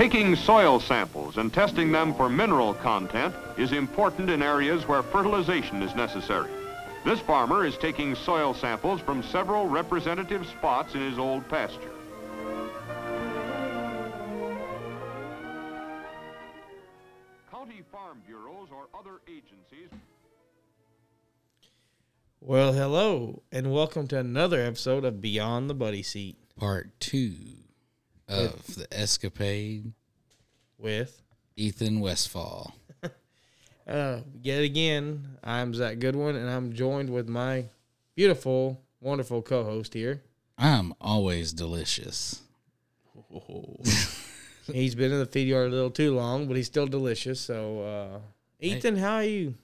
Taking soil samples and testing them for mineral content is important in areas where fertilization is necessary. This farmer is taking soil samples from several representative spots in his old pasture. County farm bureaus or other agencies Well, hello, and welcome to another episode of Beyond the Buddy Seat part two of the escapade with, Ethan Westfall. uh, yet again, I'm Zach Goodwin, and I'm joined with my beautiful, wonderful co host here. I'm always delicious. He's been in the feed yard a little too long, but he's still delicious. So, uh, Ethan, how are you?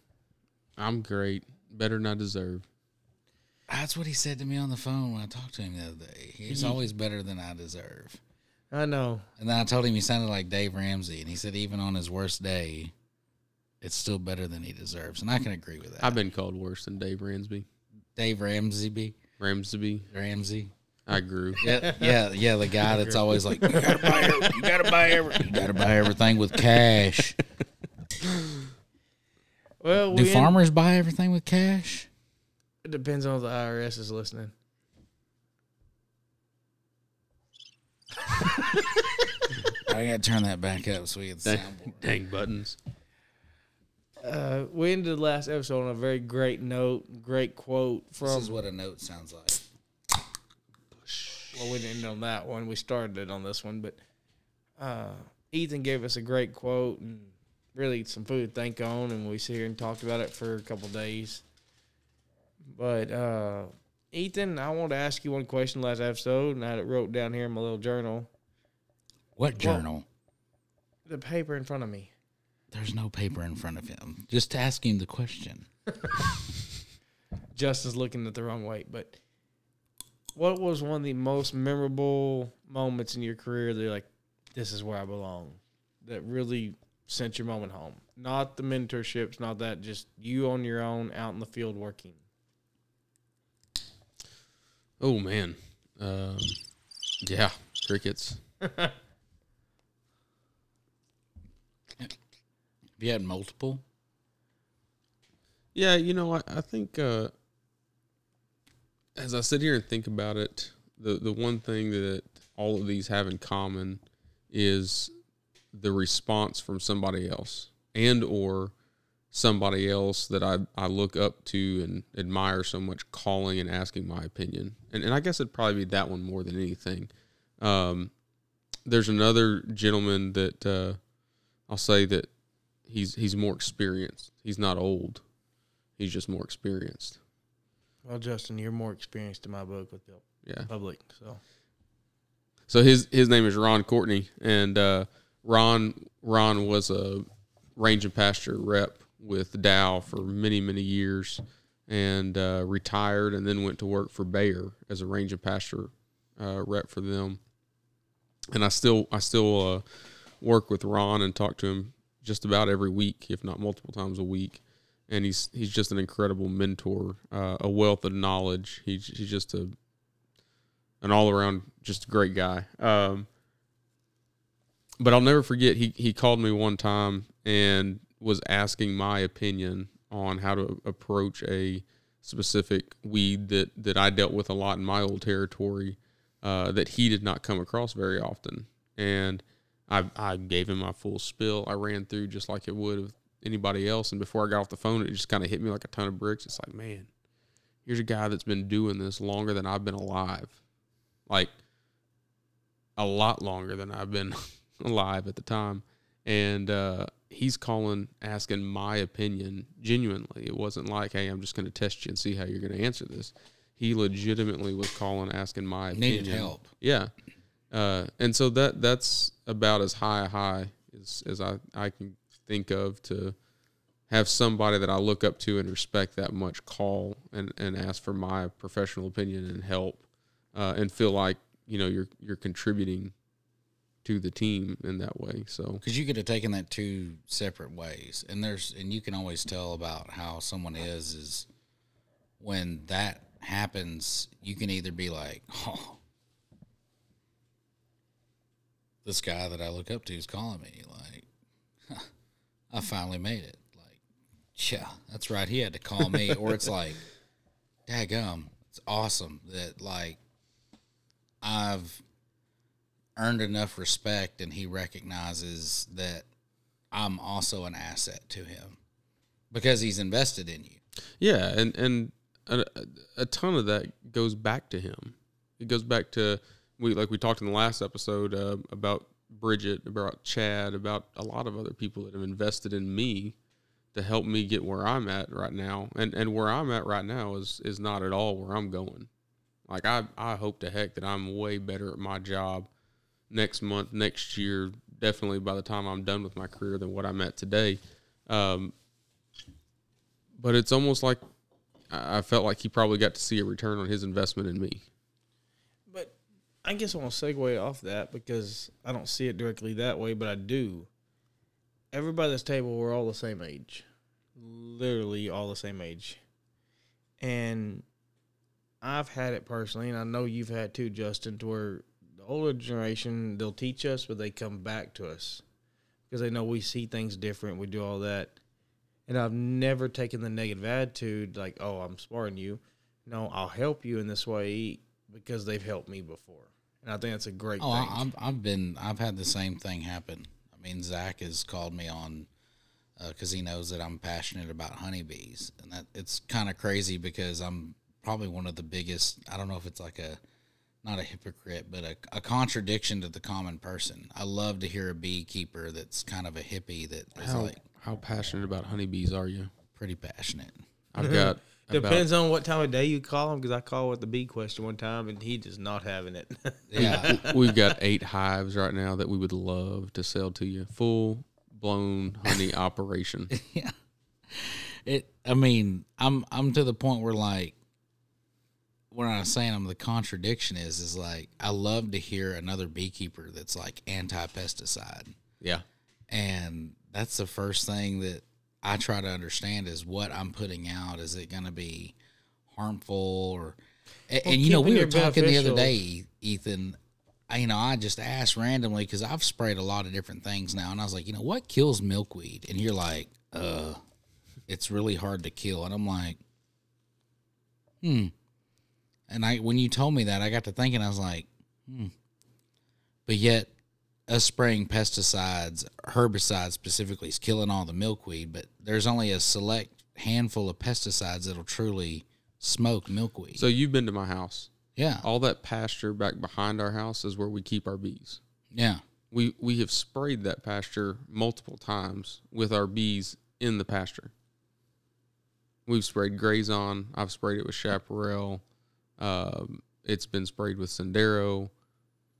I'm great. Better than I deserve. That's what he said to me on the phone when I talked to him the other day. He's always better than I deserve. I know. And then I told him he sounded like Dave Ramsey, and he said even on his worst day, it's still better than he deserves. And I can agree with that. I've been called worse than Dave Ramsey. Dave Ramsey, be Ramsby. Ramsey. I grew. Yeah, yeah, yeah. The guy that's always like, you gotta buy, every- you gotta buy, every, you gotta buy everything with cash. Well, Do we farmers buy everything with cash? it depends on if the IRS is listening. I gotta turn that back up so we can Dang, sound. dang buttons. Uh, we ended the last episode on a very great note, great quote from. This is what a note sounds like. well, we didn't end on that one. We started it on this one, but uh, Ethan gave us a great quote and really some food to think on, and we sit here and talked about it for a couple days. But uh, Ethan, I want to ask you one question last episode, and I wrote down here in my little journal. What journal? The paper in front of me. There's no paper in front of him. Just asking the question. Justin's looking at the wrong way, but what was one of the most memorable moments in your career that you're like, this is where I belong? That really sent your moment home. Not the mentorships, not that, just you on your own out in the field working. Oh man. Um, yeah, crickets. Have you had multiple? Yeah, you know, I, I think uh, as I sit here and think about it, the the one thing that all of these have in common is the response from somebody else and or somebody else that I, I look up to and admire so much calling and asking my opinion. And and I guess it'd probably be that one more than anything. Um, there's another gentleman that uh, I'll say that he's he's more experienced. He's not old. He's just more experienced. Well, Justin, you're more experienced in my book with the Yeah. public, so So his his name is Ron Courtney, and uh, Ron Ron was a range and pasture rep with Dow for many many years, and uh, retired, and then went to work for Bayer as a range and pasture uh, rep for them. And I still I still uh, work with Ron and talk to him just about every week, if not multiple times a week. And he's he's just an incredible mentor, uh, a wealth of knowledge. He's he's just a an all around just a great guy. Um, but I'll never forget he he called me one time and was asking my opinion on how to approach a specific weed that that I dealt with a lot in my old territory uh, that he did not come across very often. And I I gave him my full spill. I ran through just like it would with anybody else. And before I got off the phone, it just kind of hit me like a ton of bricks. It's like, man, here's a guy that's been doing this longer than I've been alive like a lot longer than I've been alive at the time. And uh, he's calling, asking my opinion genuinely. It wasn't like, hey, I'm just going to test you and see how you're going to answer this. He legitimately was calling, asking my opinion. Needed help. Yeah. Uh, and so that that's about as high a high as, as I, I can think of to have somebody that I look up to and respect that much call and, and ask for my professional opinion and help uh, and feel like you know you're you're contributing to the team in that way. So Because you could have taken that two separate ways, and there's and you can always tell about how someone is is when that happens. You can either be like, oh, this guy that I look up to is calling me. Like, I finally made it. Like, yeah, that's right. He had to call me. or it's like, daggum, it's awesome that like I've earned enough respect and he recognizes that I'm also an asset to him because he's invested in you. Yeah, and and a, a ton of that goes back to him. It goes back to we like we talked in the last episode uh, about Bridget, about Chad, about a lot of other people that have invested in me to help me get where I'm at right now. And and where I'm at right now is is not at all where I'm going. Like I I hope to heck that I'm way better at my job next month, next year, definitely by the time I'm done with my career than what I'm at today. Um, but it's almost like I felt like he probably got to see a return on his investment in me. But I guess I want to segue off that because I don't see it directly that way, but I do. Everybody at this table, we're all the same age. Literally all the same age. And I've had it personally, and I know you've had too, Justin, to where older generation, they'll teach us, but they come back to us because they know we see things different. We do all that. And I've never taken the negative attitude like, oh, I'm smarting you. No, I'll help you in this way because they've helped me before. And I think that's a great Oh, thing. I've I've been I've had the same thing happen. I mean, Zach has called me on uh, because he knows that I'm passionate about honeybees, and that it's kind of crazy because I'm probably one of the biggest. I don't know if it's like a not a hypocrite, but a, a contradiction to the common person. I love to hear a beekeeper that's kind of a hippie that is How like how passionate about honeybees are you? pretty passionate. I've got Depends on what time of day you call him because I called with the bee question one time and he just not having it. Yeah, we've got eight hives right now that we would love to sell to you. Full blown honey operation. yeah. It. I mean, I'm I'm to the point where like, what I'm saying, I'm the contradiction is is like I love to hear another beekeeper that's like anti-pesticide, Yeah. and that's the first thing that I try to understand is what I'm putting out. Is it going to be harmful or? And, Well, and you know, we were it talking the other day, Ethan. I, you know, I just asked randomly because I've sprayed a lot of different things now, and I was like, you know, what kills milkweed? And you're like, uh, it's really hard to kill. And I'm like, hmm. And I, when you told me that, I got to thinking, I was like, hmm. But yet, us spraying pesticides, herbicides specifically, is killing all the milkweed. But there's only a select handful of pesticides that'll truly smoke milkweed. So you've been to my house. yeah, All that pasture back behind our house is where we keep our bees. yeah, We we have sprayed that pasture multiple times with our bees in the pasture. We've sprayed Grazon. I've sprayed it with Chaparral. Um, it's been sprayed with Sendero.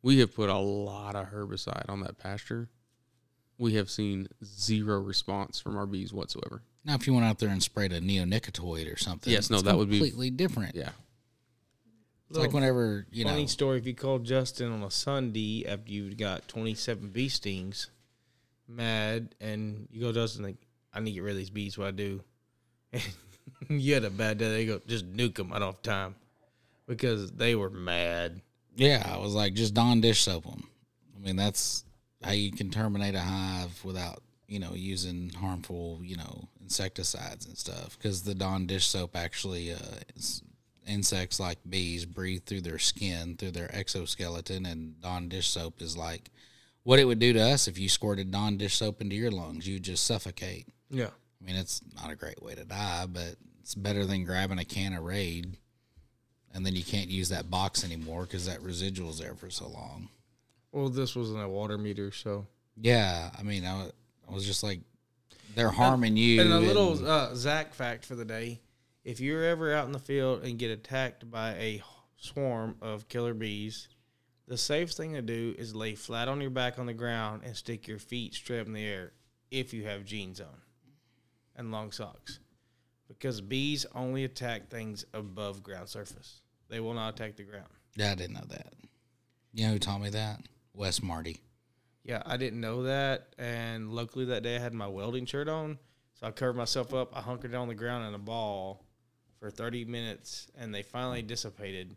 We have put a lot of herbicide on that pasture. We have seen zero response from our bees whatsoever. Now, if you went out there and sprayed a neonicotinoid or something, Yes, no, it's that would be- completely different. Yeah. It's like whenever you Funny know, Funny story. If you called Justin on a Sunday after you got 27 bee stings, mad, and you go, Justin, like, I need to get rid of these bees. What I do? And you had a bad day. They go, just nuke them. I don't have time because they were mad. yeah, I was like, just Dawn dish soap them. I mean, that's how you can terminate a hive without you know using harmful you know insecticides and stuff. Because the Dawn dish soap actually, uh, is, insects like bees breathe through their skin, through their exoskeleton, and Dawn dish soap is like what it would do to us if you squirted Dawn dish soap into your lungs. You just suffocate. Yeah. I mean, it's not a great way to die, but it's better than grabbing a can of Raid, and then you can't use that box anymore because that residual's there for so long. Well, this wasn't a water meter, so. Yeah, I mean, I, I was just like, they're harming you. And a little and- uh, Zach fact for the day: if you're ever out in the field and get attacked by a swarm of killer bees, the safest thing to do is lay flat on your back on the ground and stick your feet straight up in the air if you have jeans on and long socks, because bees only attack things above ground surface. They will not attack the ground. yeah, I didn't know that. You know who taught me that? Wes Marty. Yeah, I didn't know that, and luckily that day I had my welding shirt on, so I covered myself up. I hunkered down on the ground in a ball for 30 minutes, and they finally dissipated.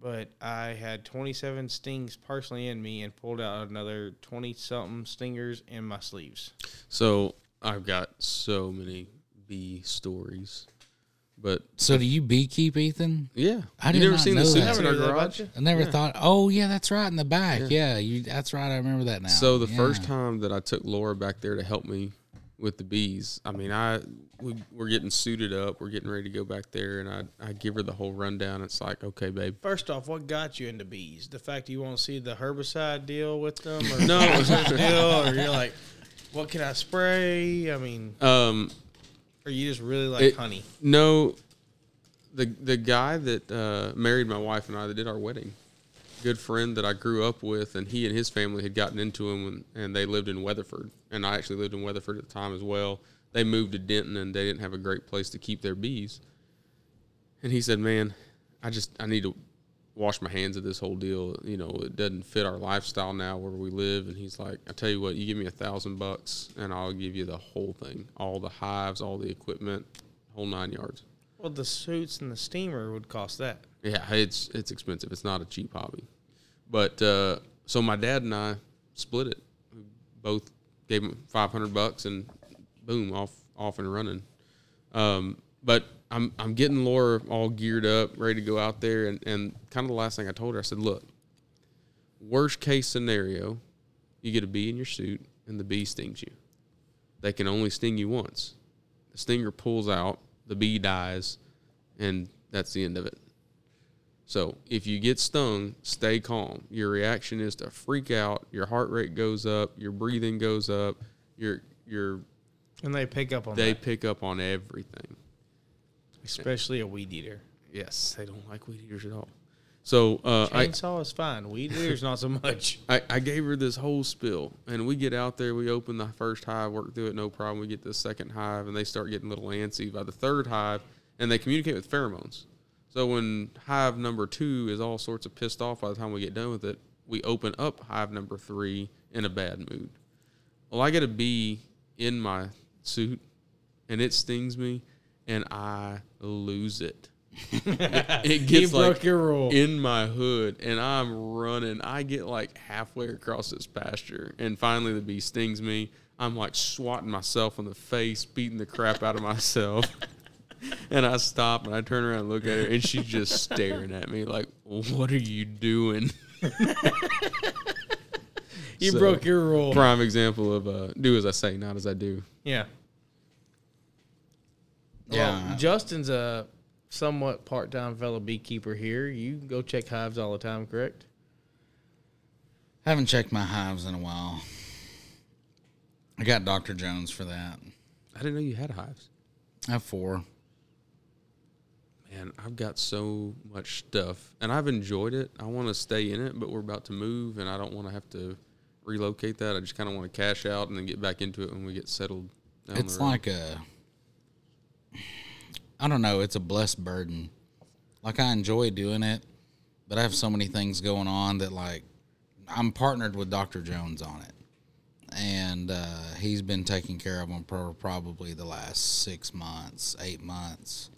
but I had 27 stings partially in me and pulled out another 20 something stingers in my sleeves. So I've got so many bee stories, but So do you beekeep, Ethan? yeah, I you did never not seen the know suits that. in our Never knew that about garage. I never thought. Oh yeah, that's right in the back. Yeah, you. That's right. I remember that now. So the Yeah. first time that I took Laura back there to help me with the bees, I mean, I we, we're getting suited up, we're getting ready to go back there, and I I give her the whole rundown. It's like, okay, babe, First off, what got you into bees? The fact you want to see the herbicide deal with them, or No. the deal, or you're like, what can I spray? I mean, um, or you just really like It- honey? No, the the guy that uh, married my wife and I that did our wedding, good friend that I grew up with, and he and his family had gotten into him, when, and they lived in Weatherford, and I actually lived in Weatherford at the time as well. They moved to Denton, and they didn't have a great place to keep their bees. And he said, "Man, I just I need to wash my hands of this whole deal. You know, it doesn't fit our lifestyle now where we live." And he's like, "I tell you what, you give me a thousand bucks, and I'll give you the whole thing, all the hives, all the equipment, whole nine yards." Well, the suits and the steamer would cost that. Yeah, it's it's expensive. It's not a cheap hobby. But uh, so my dad and I split it. We both gave him five hundred bucks, and boom, off off and running. Um, but I'm I'm getting Laura all geared up, ready to go out there, and and kind of the last thing I told her, I said, look, worst case scenario, you get a bee in your suit, and the bee stings you. They can only sting you once. The stinger pulls out, the bee dies, and that's the end of it. So if you get stung, stay calm. Your reaction is to freak out. Your heart rate goes up. Your breathing goes up. Your your And they pick up on they that, pick up on everything. Especially a weed eater. Yes, they don't like weed eaters at all. So uh, I, Chainsaw is fine. Weed eaters not so much. I I gave her this whole spill, and we get out there. We open the first hive, work through it, no problem. We get the second hive, and they start getting a little antsy by the third hive, and they communicate with pheromones. So when hive number two is all sorts of pissed off by the time we get done with it, we open up hive number three in a bad mood. Well, I get a bee in my suit, and it stings me, and I lose it. it, it gets broke like your rule. in my hood, and I'm running. I get like halfway across this pasture, and finally the bee stings me. I'm like swatting myself in the face, beating the crap out of myself. And I stop and I turn around and look at her, and she's just staring at me like, "What are you doing?" you So, broke your rule. Prime example of uh, do as I say, not as I do. Yeah. Yeah. Well, Justin's a somewhat part-time fellow beekeeper here. You go check hives all the time, correct? haven't checked my hives in a while. I got Dr. Jones for that. I didn't know you had hives. I have four. Man, I've got so much stuff, and I've enjoyed it. I want to stay in it, but we're about to move, and I don't want to have to relocate that. I just kind of want to cash out and then get back into it when we get settled. Down it's the road. like a I don't know, it's a blessed burden. Like I enjoy doing it, but I have so many things going on that like I'm partnered with Dr. Jones on it. And uh, he's been taking care of them for probably the last six months, eight months.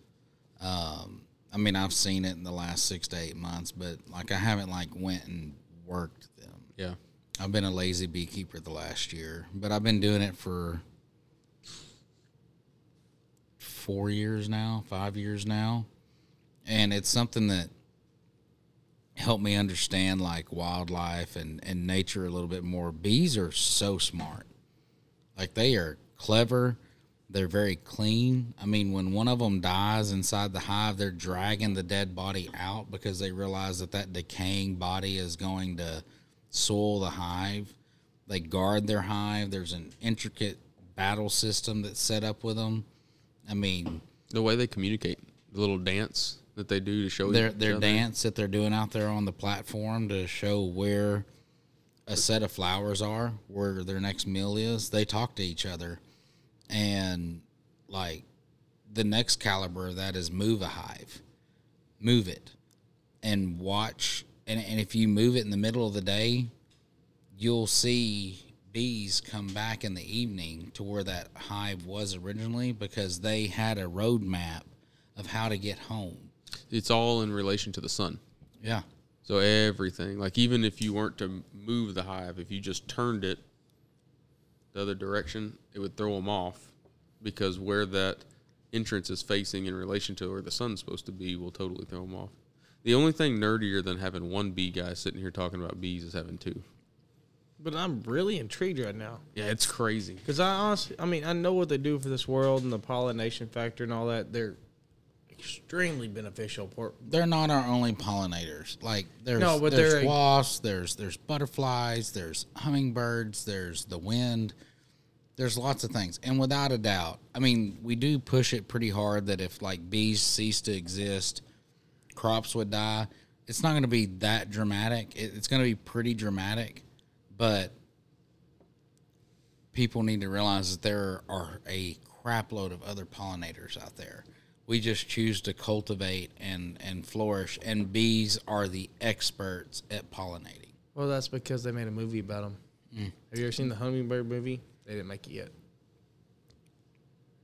Um, I mean, I've seen it in the last six to eight months, but like I haven't like went and worked them. yeah. I've been a lazy beekeeper the last year, but I've been doing it for four years now, five years now. And it's something that helped me understand like wildlife and, and nature a little bit more. Bees are so smart. Like they are clever. They're very clean. I mean, when one of them dies inside the hive, they're dragging the dead body out because they realize that that decaying body is going to soil the hive. They guard their hive. There's an intricate battle system that's set up with them. I mean, The way they communicate, the little dance that they do to show their their dance that they're doing out there on the platform to show where a set of flowers are, where their next meal is. They talk to each other, and like the next caliber of that is move a hive, move it, and watch. And and if you move it in the middle of the day, you'll see bees come back in the evening to where that hive was originally because they had a roadmap of how to get home. It's all in relation to the sun. Yeah. So everything, like even if you weren't to move the hive, if you just turned it the other direction, it would throw them off because where that entrance is facing in relation to where the sun's supposed to be will totally throw them off. The only thing nerdier than having one bee guy sitting here talking about bees is having two. But I'm really intrigued right now. Yeah, it's crazy. Because I honestly, I mean, I know what they do for this world and the pollination factor and all that. They're extremely beneficial. For, They're not our only pollinators. Like there's No, but there's wasps, there's there's butterflies, there's hummingbirds, there's the wind. There's lots of things. And without a doubt, I mean, we do push it pretty hard that if like bees cease to exist, crops would die. It's not going to be that dramatic. It, it's going to be pretty dramatic, but people need to realize that there are a crapload of other pollinators out there. We just choose to cultivate and, and flourish, and bees are the experts at pollinating. well, that's because they made a movie about them. Mm. Have you ever seen the Hummingbird movie? They didn't make it yet.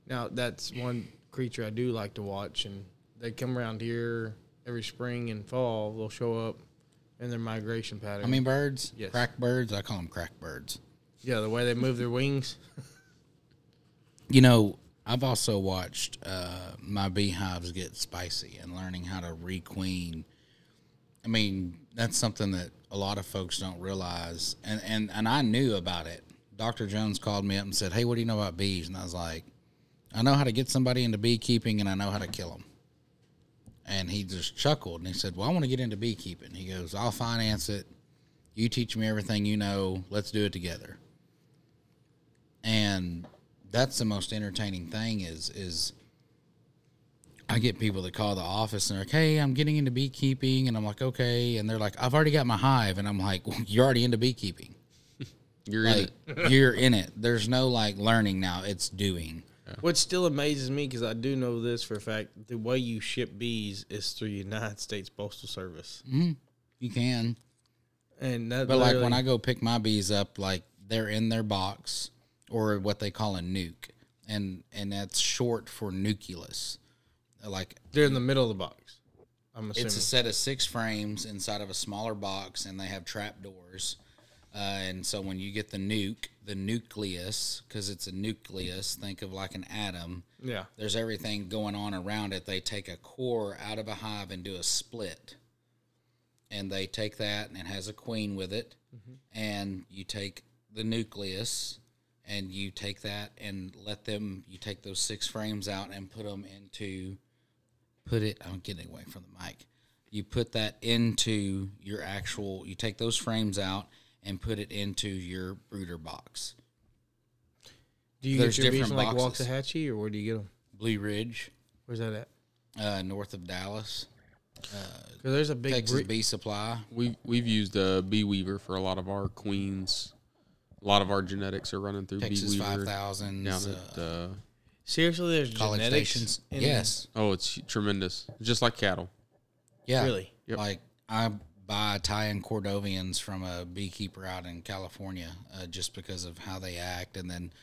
Now, that's one creature I do like to watch, and they come around here every spring and fall. They'll show up in their migration pattern. I mean, birds, Yes. crack birds, I call them crack birds. yeah, the way they move their wings. You know, I've also watched uh, my beehives get spicy and learning how to requeen. I mean, that's something that a lot of folks don't realize, and and and I knew about it. Dr. Jones called me up and said, "Hey, what do you know about bees?" And I was like, "I know how to get somebody into beekeeping, and I know how to kill them." And he just chuckled and he said, "Well, I want to get into beekeeping." He goes, "I'll finance it. You teach me everything you know. Let's do it together." And that's the most entertaining thing is is I get people that call the office and they're like, "Hey, I'm getting into beekeeping," and I'm like, "Okay," and they're like, "I've already got my hive," and I'm like, well, "You're already into beekeeping. You're in it. you're in it. There's no like learning now. It's doing." What still amazes me, because I do know this for a fact, the way you ship bees is through United States Postal Service, mm-hmm. You can, and that. but like when I go pick my bees up, like they're in their box or what they call a nuke, and and that's short for nucleus. Like they're in the middle of the box. I'm assuming. It's a set of six frames inside of a smaller box, and they have trap doors. Uh, and so when you get the nuke, the nucleus, because it's a nucleus, think of like an atom. yeah. There's everything going on around it. They take a core out of a hive and do a split. And they take that, and it has a queen with it. And you take the nucleus, and you take that and let them, you take those six frames out and put them into put it I'm getting away from the mic. You put that into your actual you take those frames out and put it into your brooder box. Do you There's get your bees from like boxes. Waxahachie, or where do you get them? Blue Ridge, Where's that at? uh, north of Dallas. Because there's a big Texas bre- Bee Supply. We've we've used uh, BeeWeaver for a lot of our queens. A lot of our genetics are running through Texas Bee five Weaver thousands. down Uh. Uh, seriously. There's college genetics. stations. in- Yes. oh, it's tremendous. Just like cattle. Yeah. Really? Yep. Like I buy Italian Cordovians from a beekeeper out in California uh, just because of how they act. And then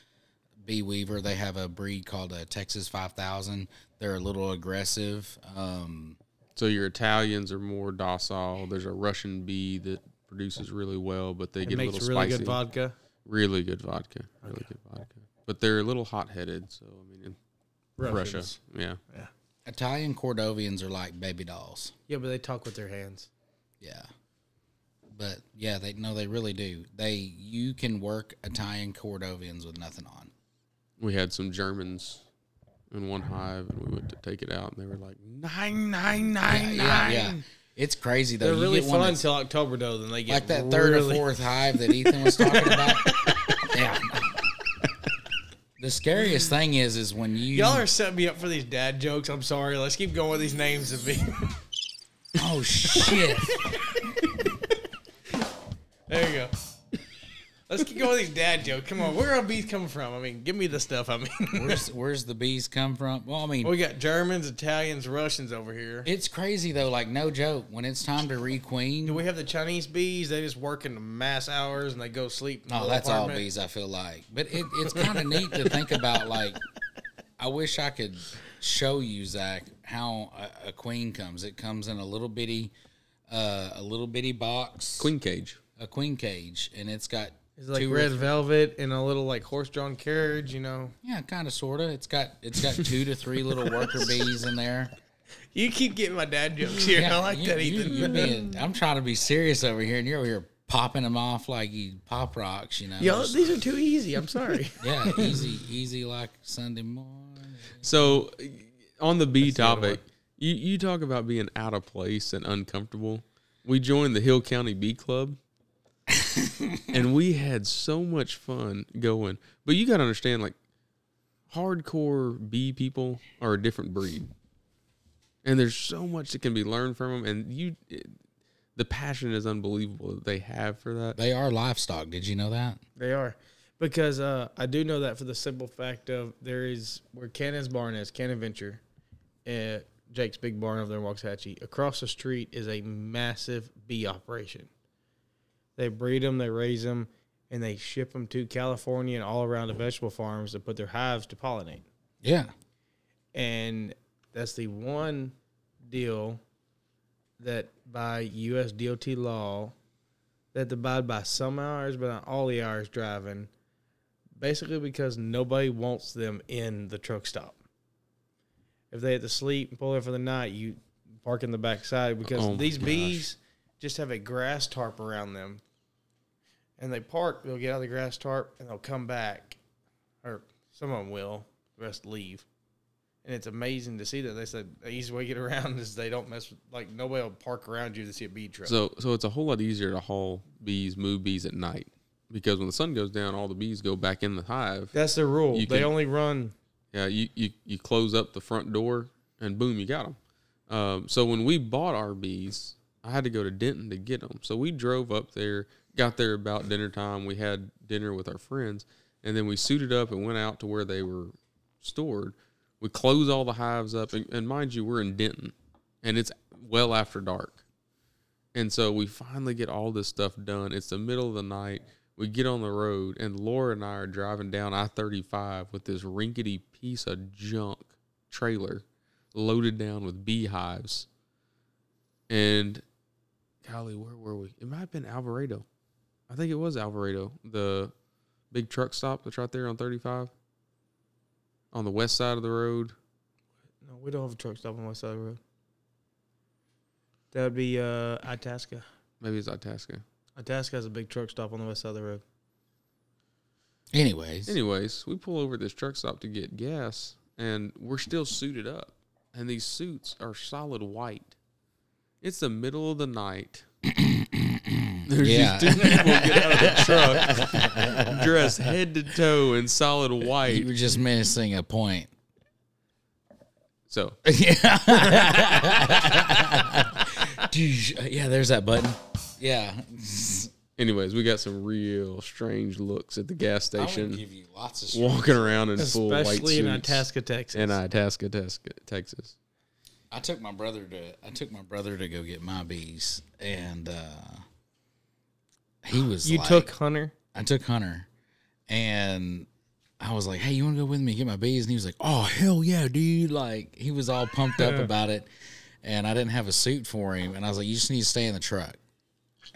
BeeWeaver, they have a breed called a Texas 5000. They're a little aggressive. Um, So your Italians are more docile. There's a Russian bee that produces really well, but they It get a makes little really spicy. good vodka. Really good vodka. Really good vodka. But they're a little hot headed. So I mean, in Russia, Russians. yeah. Italian Cordovians are like baby dolls. Yeah, but they talk with their hands. Yeah. But yeah, they no, they really do. They you can work Italian Cordovians with nothing on. We had some Germans in one hive, and we went to take it out, and they were like nine, nine, nine, Yeah, nine. yeah. It's crazy though. They're You really get one fun until October though. Then they get like that third or fourth hive that Ethan was talking about. yeah. The scariest thing is, is when you. Y'all are setting me up for these dad jokes. I'm sorry. Let's keep going with these names of me. Oh shit! there you go. Let's keep going with these dad jokes. Come on, where are bees coming from? I mean, give me the stuff. I mean, Where's where's the bees come from? Well, I mean, we got Germans, Italians, Russians over here. it's crazy though. Like no joke, when it's time to requeen, Do we have the Chinese bees? They just work in the mass hours and they go sleep. in the Oh, that's all apartment. bees. I feel like, but it, it's kind of neat to think about. Like, I wish I could show you Zach how a, a queen comes. It comes in a little bitty uh, a little bitty box, Queen cage. a queen cage, and it's got It's like two or red three- velvet and a little like horse drawn carriage, you know. Yeah, kind of, sort of. It's got it's got two to three little worker bees in there. You keep getting my dad jokes here. I like you, that, you- Ethan. you being, I'm trying to be serious over here, and you're over here popping them off like you pop rocks. You know, Yo, Just- these are too easy. I'm sorry. yeah, easy, easy like Sunday morning. So, on the bee the other topic, you, you talk about being out of place and uncomfortable. We joined the Hill County Bee Club, and we had so much fun going. But you got to understand, like, hardcore bee people are a different breed, and there's so much that can be learned from them. And you, it, the passion is unbelievable that they have for that. They are livestock. Did you know that? They are. Because uh, I do know that for the simple fact of there is where Cannon's barn is, Cannon Venture, uh, Jake's big barn over there in Waxahachie. Across the street is a massive bee operation. They breed them, they raise them, and they ship them to California and all around the vegetable farms to put their hives to pollinate. Yeah. And that's the one deal that by U.S. DOT law that abide by some hours, but not all the hours driving. Basically, because nobody wants them in the truck stop. If they had to sleep and pull in for the night, you park in the backside because Oh these gosh. bees just have a grass tarp around them. And they park, they'll get out of the grass tarp and they'll come back. Or some of them will, the rest leave and it's amazing to see that they said the easy way to get around is they don't mess with like nobody will park around you to see a bee truck. So so it's a whole lot easier to haul bees, move bees at night because when the sun goes down, all the bees go back in the hive. That's the rule. You they can- only run. Yeah, you, you you close up the front door and boom, you got them. Um, so when we bought our bees, I had to go to Denton to get them. So we drove up there, got there about dinner time. We had dinner with our friends, and then we suited up and went out to where they were stored. We close all the hives up, and, and mind you, we're in Denton, and it's well after dark. And so we finally get all this stuff done. It's the middle of the night. We get on the road, and Laura and I are driving down I 35 with this rinkety piece of junk trailer loaded down with beehives. And, golly, where were we? It might have been Alvarado. I think it was Alvarado, the big truck stop that's right there on 35 on the west side of the road. No, we don't have a truck stop on the west side of the road. That would be uh, Itasca. Maybe it's Itasca. Itasca has a big truck stop on the west side of the road. Anyways, Anyways, we pull over at this truck stop to get gas, and we're still suited up. And these suits are solid white. It's the middle of the night. There's Yeah. these two people get out of the truck, dressed head to toe in solid white. you white. were just missing a point. So yeah, uh, yeah. There's that button. Yeah, Anyways, we got some real strange looks at the gas I would station, give you lots of. walking around in full white suits. Especially in suits. Itasca, Texas. in Itasca, Tesca- Texas. I took my brother to I took my brother to go get my bees, and uh, he was. you like- took Hunter. I took Hunter, and I was like, "Hey, you want to go with me get my bees?" And he was like, "Oh hell yeah, dude!" Like he was all pumped up about it, and I didn't have a suit for him, and I was like, "You just need to stay in the truck."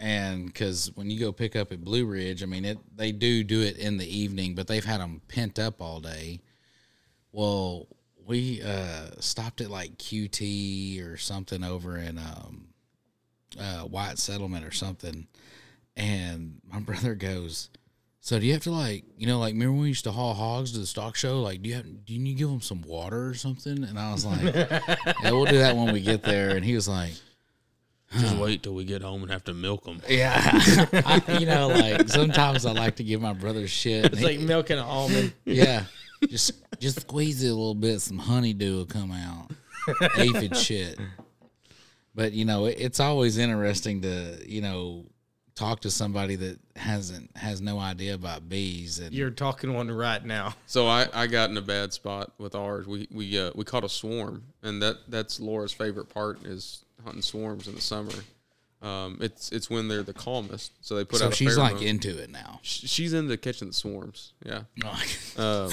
And because when you go pick up at Blue Ridge, I mean, it they do do it in the evening, but they've had them pent up all day. Well, we uh, stopped at like QT or something over in um, uh, White Settlement or something, and my brother goes, "So do you have to like, you know, like remember when we used to haul hogs to the stock show? Like, do you have, do you need to give them some water or something?" And I was like, "Yeah, we'll do that when we get there." And he was like, Just wait till we get home and have to milk them. "Yeah, I, you know, like sometimes I like to give my brother shit. and It's he- like milking an almond. yeah, just just squeeze it a little bit, some honeydew will come out, aphid shit." But you know, it, it's always interesting to you know talk to somebody that hasn't has no idea about bees and You're talking one right now. So I, I got in a bad spot with ours. We we uh, we caught a swarm, and that that's Laura's favorite part is hunting swarms in the summer. Um, it's it's when they're the calmest, so they put so out. She's like into it now. Sh- she's into catching the swarms. Yeah. Um,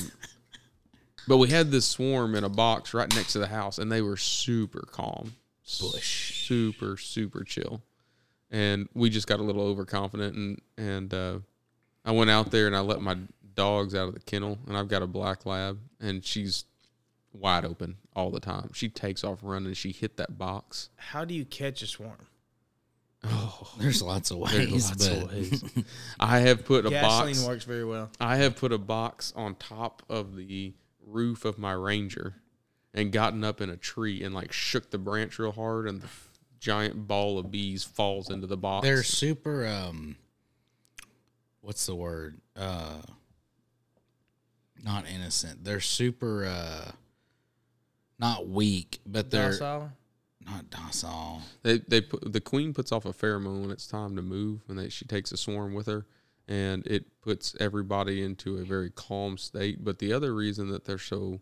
but we had this swarm in a box right next to the house, and they were super calm, Bush. super super chill. and we just got a little overconfident and and uh, I went out there and I let my dogs out of the kennel and I've got a black lab and she's wide open all the time. She takes off running. She hit that box. How do you catch a swarm? Oh, There's lots of There's ways, lots but of ways. I have put a Gasoline box. works very well. I have put a box on top of the roof of my Ranger and gotten up in a tree and like shook the branch real hard and the giant ball of bees falls into the box. they're super. Um, what's the word? Uh, not innocent. They're super. Uh, not weak, but they're Docile? not docile. They they put the queen puts off a pheromone when it's time to move, and they, she takes a swarm with her, and it puts everybody into a very calm state. But the other reason that they're so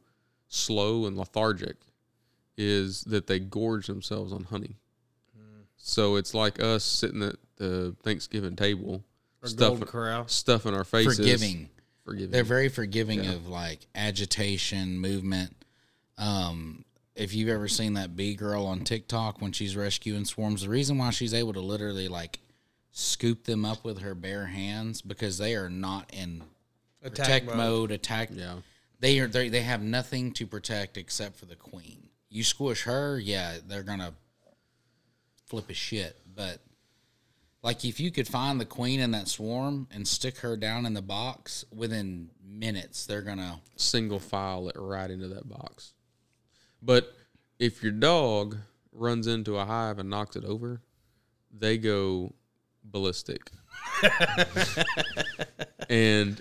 slow and lethargic is that they gorge themselves on honey. So it's like us sitting at the Thanksgiving table, Or stuffing, Corral? stuffing our faces, Forgiving. forgiving. They're very forgiving of like agitation, movement. Um, if you've ever seen that bee girl on TikTok when she's rescuing swarms, the reason why she's able to literally like scoop them up with her bare hands because they are not in Attack protect mode. mode. attack. yeah. They are they they have nothing to protect except for the queen. You squish her, yeah, they're gonna flip a shit. But like if you could find the queen in that swarm and stick her down in the box within minutes, they're gonna single file it right into that box. But if your dog runs into a hive and knocks it over, they go ballistic. and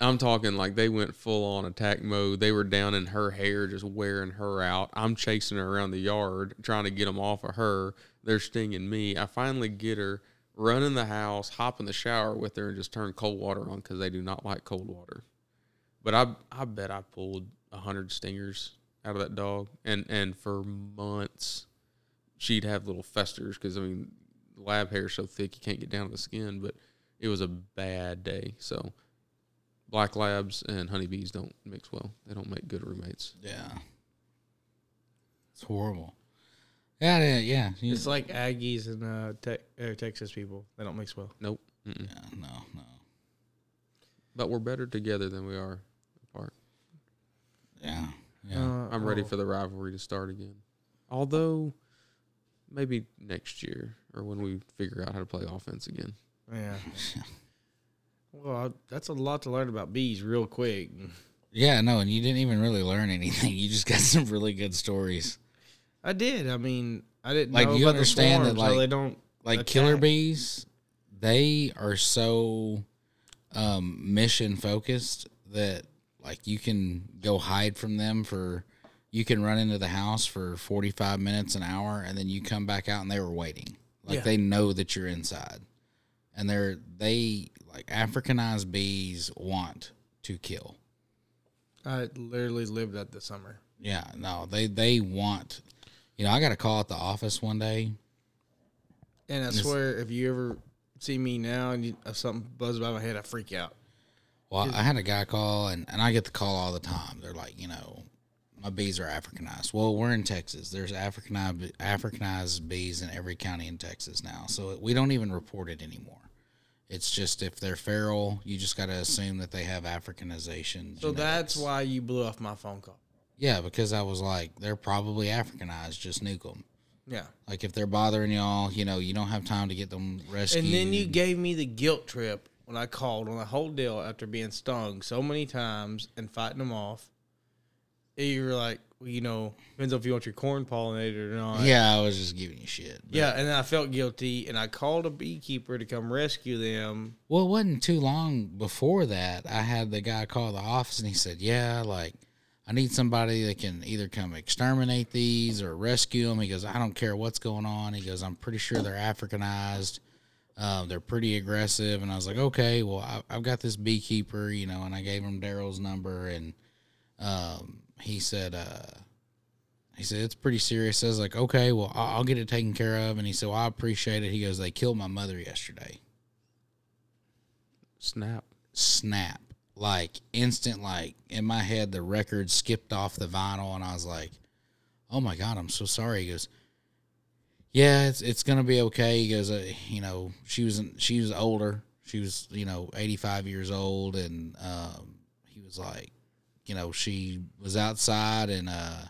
I'm talking like they went full on attack mode. They were down in her hair, just wearing her out. I'm chasing her around the yard, trying to get them off of her. They're stinging me. I finally get her, run in the house, hop in the shower with her, and just turn cold water on because they do not like cold water. But I I bet I pulled hundred stingers out of that dog, and and for months she'd have little festers because I mean lab hair is so thick you can't get down to the skin. But it was a bad day. So black labs and honeybees don't mix well. They don't make good roommates. yeah. It's horrible. Yeah, yeah, yeah. It's like Aggies and uh, te- uh, Texas people. They don't mix well. Nope. Mm-mm. yeah, no, no. But we're better together than we are apart. Yeah. Yeah. Uh, I'm ready oh. for the rivalry to start again. Although maybe next year or when we figure out how to play offense again. Yeah. well, that's a lot to learn about bees real quick. Yeah, no, and you didn't even really learn anything. You just got some really good stories. I did. I mean, I didn't Like, know you understand that, swarms, how like- they don't Like killer bees, they are so um, mission focused that like you can go hide from them for you can run into the house for 45 minutes an hour and then you come back out and they were waiting like Yeah. they know that you're inside and they're they like africanized bees want to kill I literally lived that this summer. Yeah, no, they they want. You know, I got a call at the office one day. And I swear, if you ever see me now and you, if something buzzes by my head, I freak out. Well, I had a guy call, and, and I get the call all the time. They're like, you know, my bees are Africanized. Well, we're in Texas. There's Africanized Africanized bees in every county in Texas now, so we don't even report it anymore. It's just if they're feral, you just got to assume that they have Africanization. So that's why you blew off my phone call. Yeah, because I was like, they're probably Africanized. Just nuke them. Yeah. Like if they're bothering y'all, you know, you don't have time to get them rescued. And then you gave me the guilt trip when I called on the whole deal after being stung so many times and fighting them off. You were like, well, you know, depends on if you want your corn pollinated or not. Yeah, I was just giving you shit. But- Yeah, and then I felt guilty, and I called a beekeeper to come rescue them. Well, it wasn't too long before that. I had the guy call the office and he said, Yeah, like, I need somebody that can either come exterminate these or rescue them. He goes, I don't care what's going on. He goes, I'm pretty sure they're Africanized. Um, they're pretty aggressive. And I was like, Okay, well, I, I've got this beekeeper, you know, and I gave him Daryl's number. And um, he said, uh, he said, it's pretty serious. I was like, okay, well, I'll, I'll get it taken care of. And he said, well, I appreciate it. He goes, they killed my mother yesterday. Snap. snap like instant like in my head the record skipped off the vinyl and i was like oh my god i'm so sorry he goes yeah, it's it's gonna be okay. Goes, uh, you know, she was she was older. She was you know eighty five years old, and um, he was like, you know, she was outside and uh,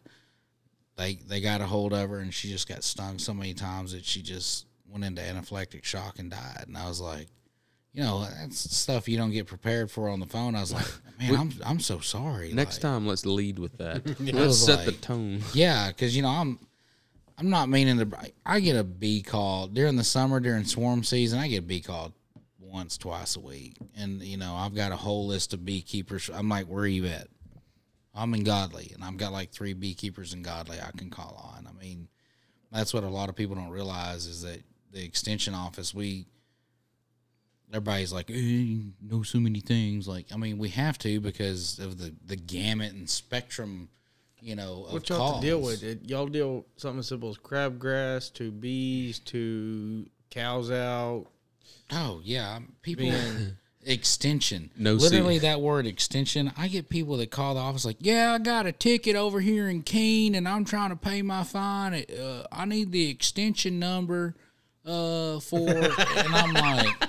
they they got a hold of her, and she just got stung so many times that she just went into anaphylactic shock and died. And I was like, you know, that's stuff you don't get prepared for on the phone. I was like, man, I'm I'm so sorry. Next Like, time, let's lead with that. Let's set the tone. Yeah, because you know I'm I'm not meaning to. I get a bee call during the summer during swarm season. I get a bee call once twice a week, and you know I've got a whole list of beekeepers. I'm like, where are you at? I'm in Godley, and I've got like three beekeepers in Godley I can call on. I mean, that's what a lot of people don't realize is that the extension office we. Everybody's like, eh, hey, know so many things. Like, I mean, we have to because of the the gamut and spectrum, you know, of What y'all have to deal with? It, y'all deal with something as simple as crabgrass to bees to cows out. Oh yeah, people Being- extension. No literally C. that word extension. I get people that call the office like, "Yeah, I got a ticket over here in Keene, and I'm trying to pay my fine. Uh, I need the extension number uh, for," and I'm like,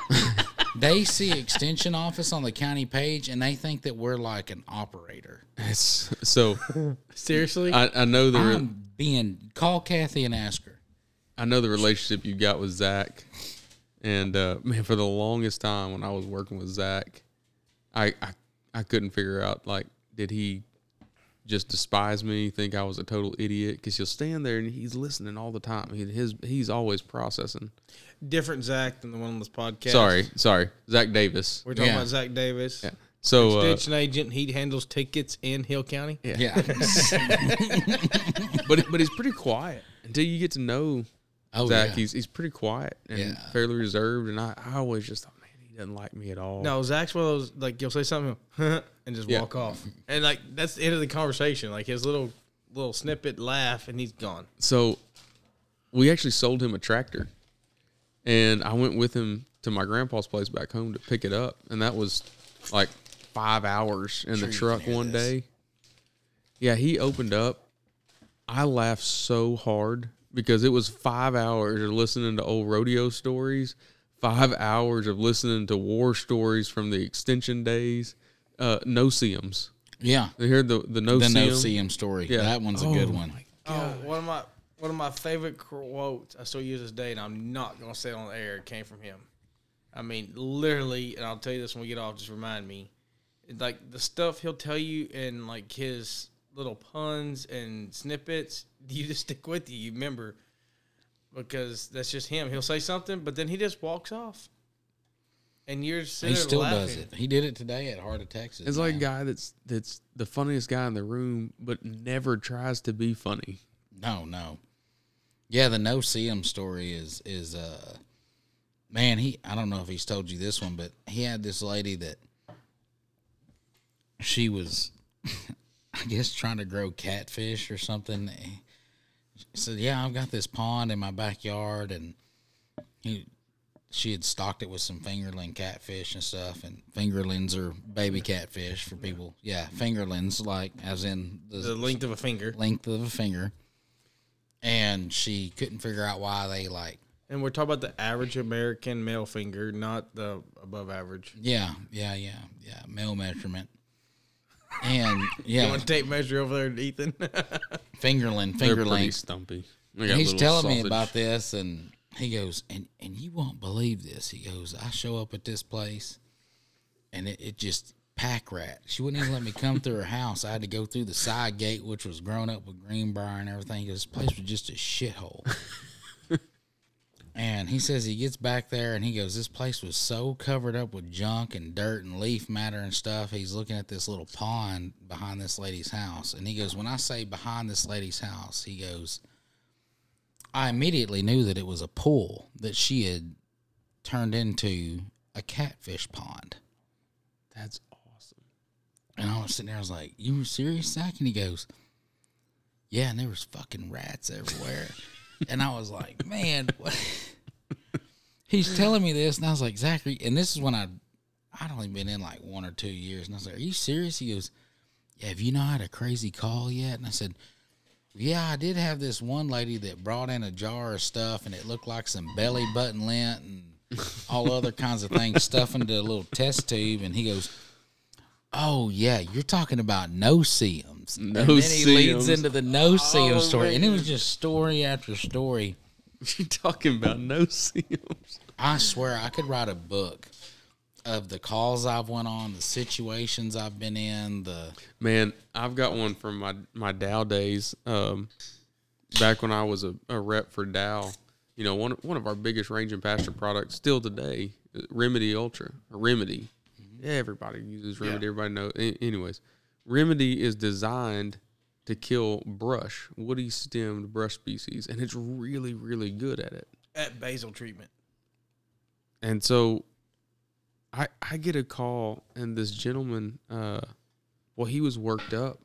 they see extension office on the county page, and they think that we're like an operator. It's, so Seriously? I, I know the re- I'm being call Kathy and ask her. I know the relationship you got with Zach, and uh, man, for the longest time when I was working with Zach, I, I I couldn't figure out like, did he just despise me, think I was a total idiot? Because he'll stand there and he's listening all the time. He, his he's always processing. Different Zach than the one on this podcast. Sorry, sorry, Zach Davis. We're talking Yeah. about Zach Davis. Yeah. So uh, Extension agent. He handles tickets in Hill County. yeah, Yeah. but but he's pretty quiet until you get to know oh Zach. yeah. He's he's pretty quiet and Yeah. fairly reserved, and I, I always just thought, man, he doesn't like me at all. No, Zach's one of those like you'll say something and just Yeah. walk off, and like that's the end of the conversation. Like his little little snippet laugh, and he's gone. So we actually sold him a tractor, and I went with him to my grandpa's place back home to pick it up, and that was like five hours in the truck one this. day. Yeah, he opened up. I laughed so hard because it was five hours of listening to old rodeo stories, five hours of listening to war stories from the extension days, uh, no-see-ums. yeah. They heard the the no The no seam. see him story. Yeah. That one's a good Oh, one. Oh, one of my one of my favorite quotes I still use this day, and I'm not gonna say it on the air. Came from him. I mean, literally, and I'll tell you this when we get off. Just remind me, like the stuff he'll tell you in like his little puns and snippets. You just stick with you. You remember because that's just him. He'll say something, but then he just walks off, and you're sitting He there still laughing. does it. He did it today at Heart of Texas. It's like a guy that's that's the funniest guy in the room, but never tries to be funny. No, no. Yeah, the no-see-um story is is uh man, he I don't know if he's told you this one, but he had this lady that she was I guess trying to grow catfish or something. She said, Yeah, I've got this pond in my backyard and he she had stocked it with some fingerling catfish and stuff and fingerlings are baby catfish for people. Yeah, fingerlings like as in The length of a finger, length of a finger. And she couldn't figure out why they like and we're talking about the average American male finger, not the above average. yeah, yeah, yeah, yeah, male measurement. And yeah, You yeah, want to tape measure over there, Ethan? fingerling, They're finger pretty length. stumpy. They got And he's little telling me about this and he goes, and and you won't believe this. He goes, I show up at this place and it, it just pack rat. She wouldn't even let me come through her house. I had to go through the side gate, which was grown up with greenbrier and everything. This place was just a shithole. and he says he gets back there and he goes, This place was so covered up with junk and dirt and leaf matter and stuff. He's looking at this little pond behind this lady's house. And he goes, When I say behind this lady's house, he goes, I immediately knew that it was a pool that she had turned into a catfish pond. That's. And I was sitting there, I was like, You were serious, Zach? And he goes, Yeah, and there was fucking rats everywhere. and I was like, Man, what? he's telling me this, and I was like, Zachary, and this is when I I'd only been in like one or two years, and I was like, Are you serious? He goes, Yeah, have you not had a crazy call yet? And I said, Yeah, I did have this one lady that brought in a jar of stuff, and it looked like some belly button lint and all other kinds of things stuff into a little test tube. And he goes, "Oh yeah, you're talking about no-see-ums." and then he leads into the no-see-um Oh, story, and it was just story after story. you talking about no-see-ums? I swear I could write a book of the calls I've went on, the situations I've been in, the Man, I've got one from my my Dow days. Um, back when I was a, a rep for Dow, you know, one one of our biggest range and pasture products still today, uh, Remedy Ultra, Remedy. Yeah, everybody uses Remedy. Everybody knows. A- anyways, Remedy is designed to kill brush, woody stemmed brush species, and it's really really good at it. At basal treatment. And so I I get a call and this gentleman uh well he was worked up.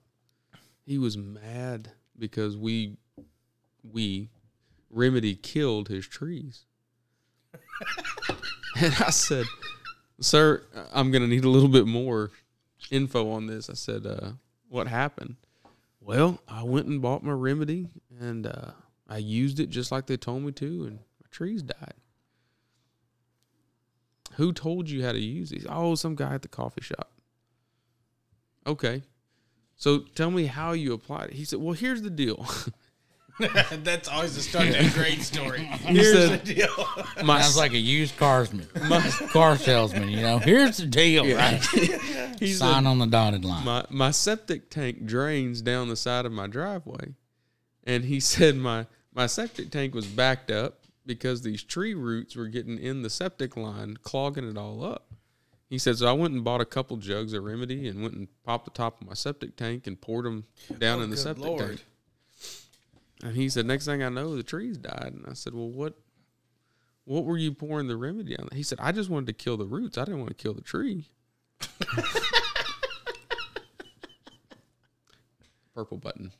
He was mad because we we remedy killed his trees. and I said, "Sir, I'm going to need a little bit more info on this." I said, uh what happened? Well, I went and bought my remedy and uh I used it just like they told me to and my trees died. Who told you how to use these? Oh, some guy at the coffee shop. Okay. So tell me how you applied it. He said, Well, here's the deal. That's always the start of a great story. Here's said, the deal. my, sounds like a used carsman, car salesman. You know, here's the deal. Right? he said, Sign on the dotted line. my, my septic tank drains down the side of my driveway. And he said my, my septic tank was backed up because these tree roots were getting in the septic line, clogging it all up. He said, so I went and bought a couple jugs of remedy and went and popped the top of my septic tank and poured them down oh, in the Oh, good septic Lord. tank. And he said, next thing I know, the trees died. And I said, well, what, what were you pouring the remedy on? He said, I just wanted to kill the roots. I didn't want to kill the tree. Purple button.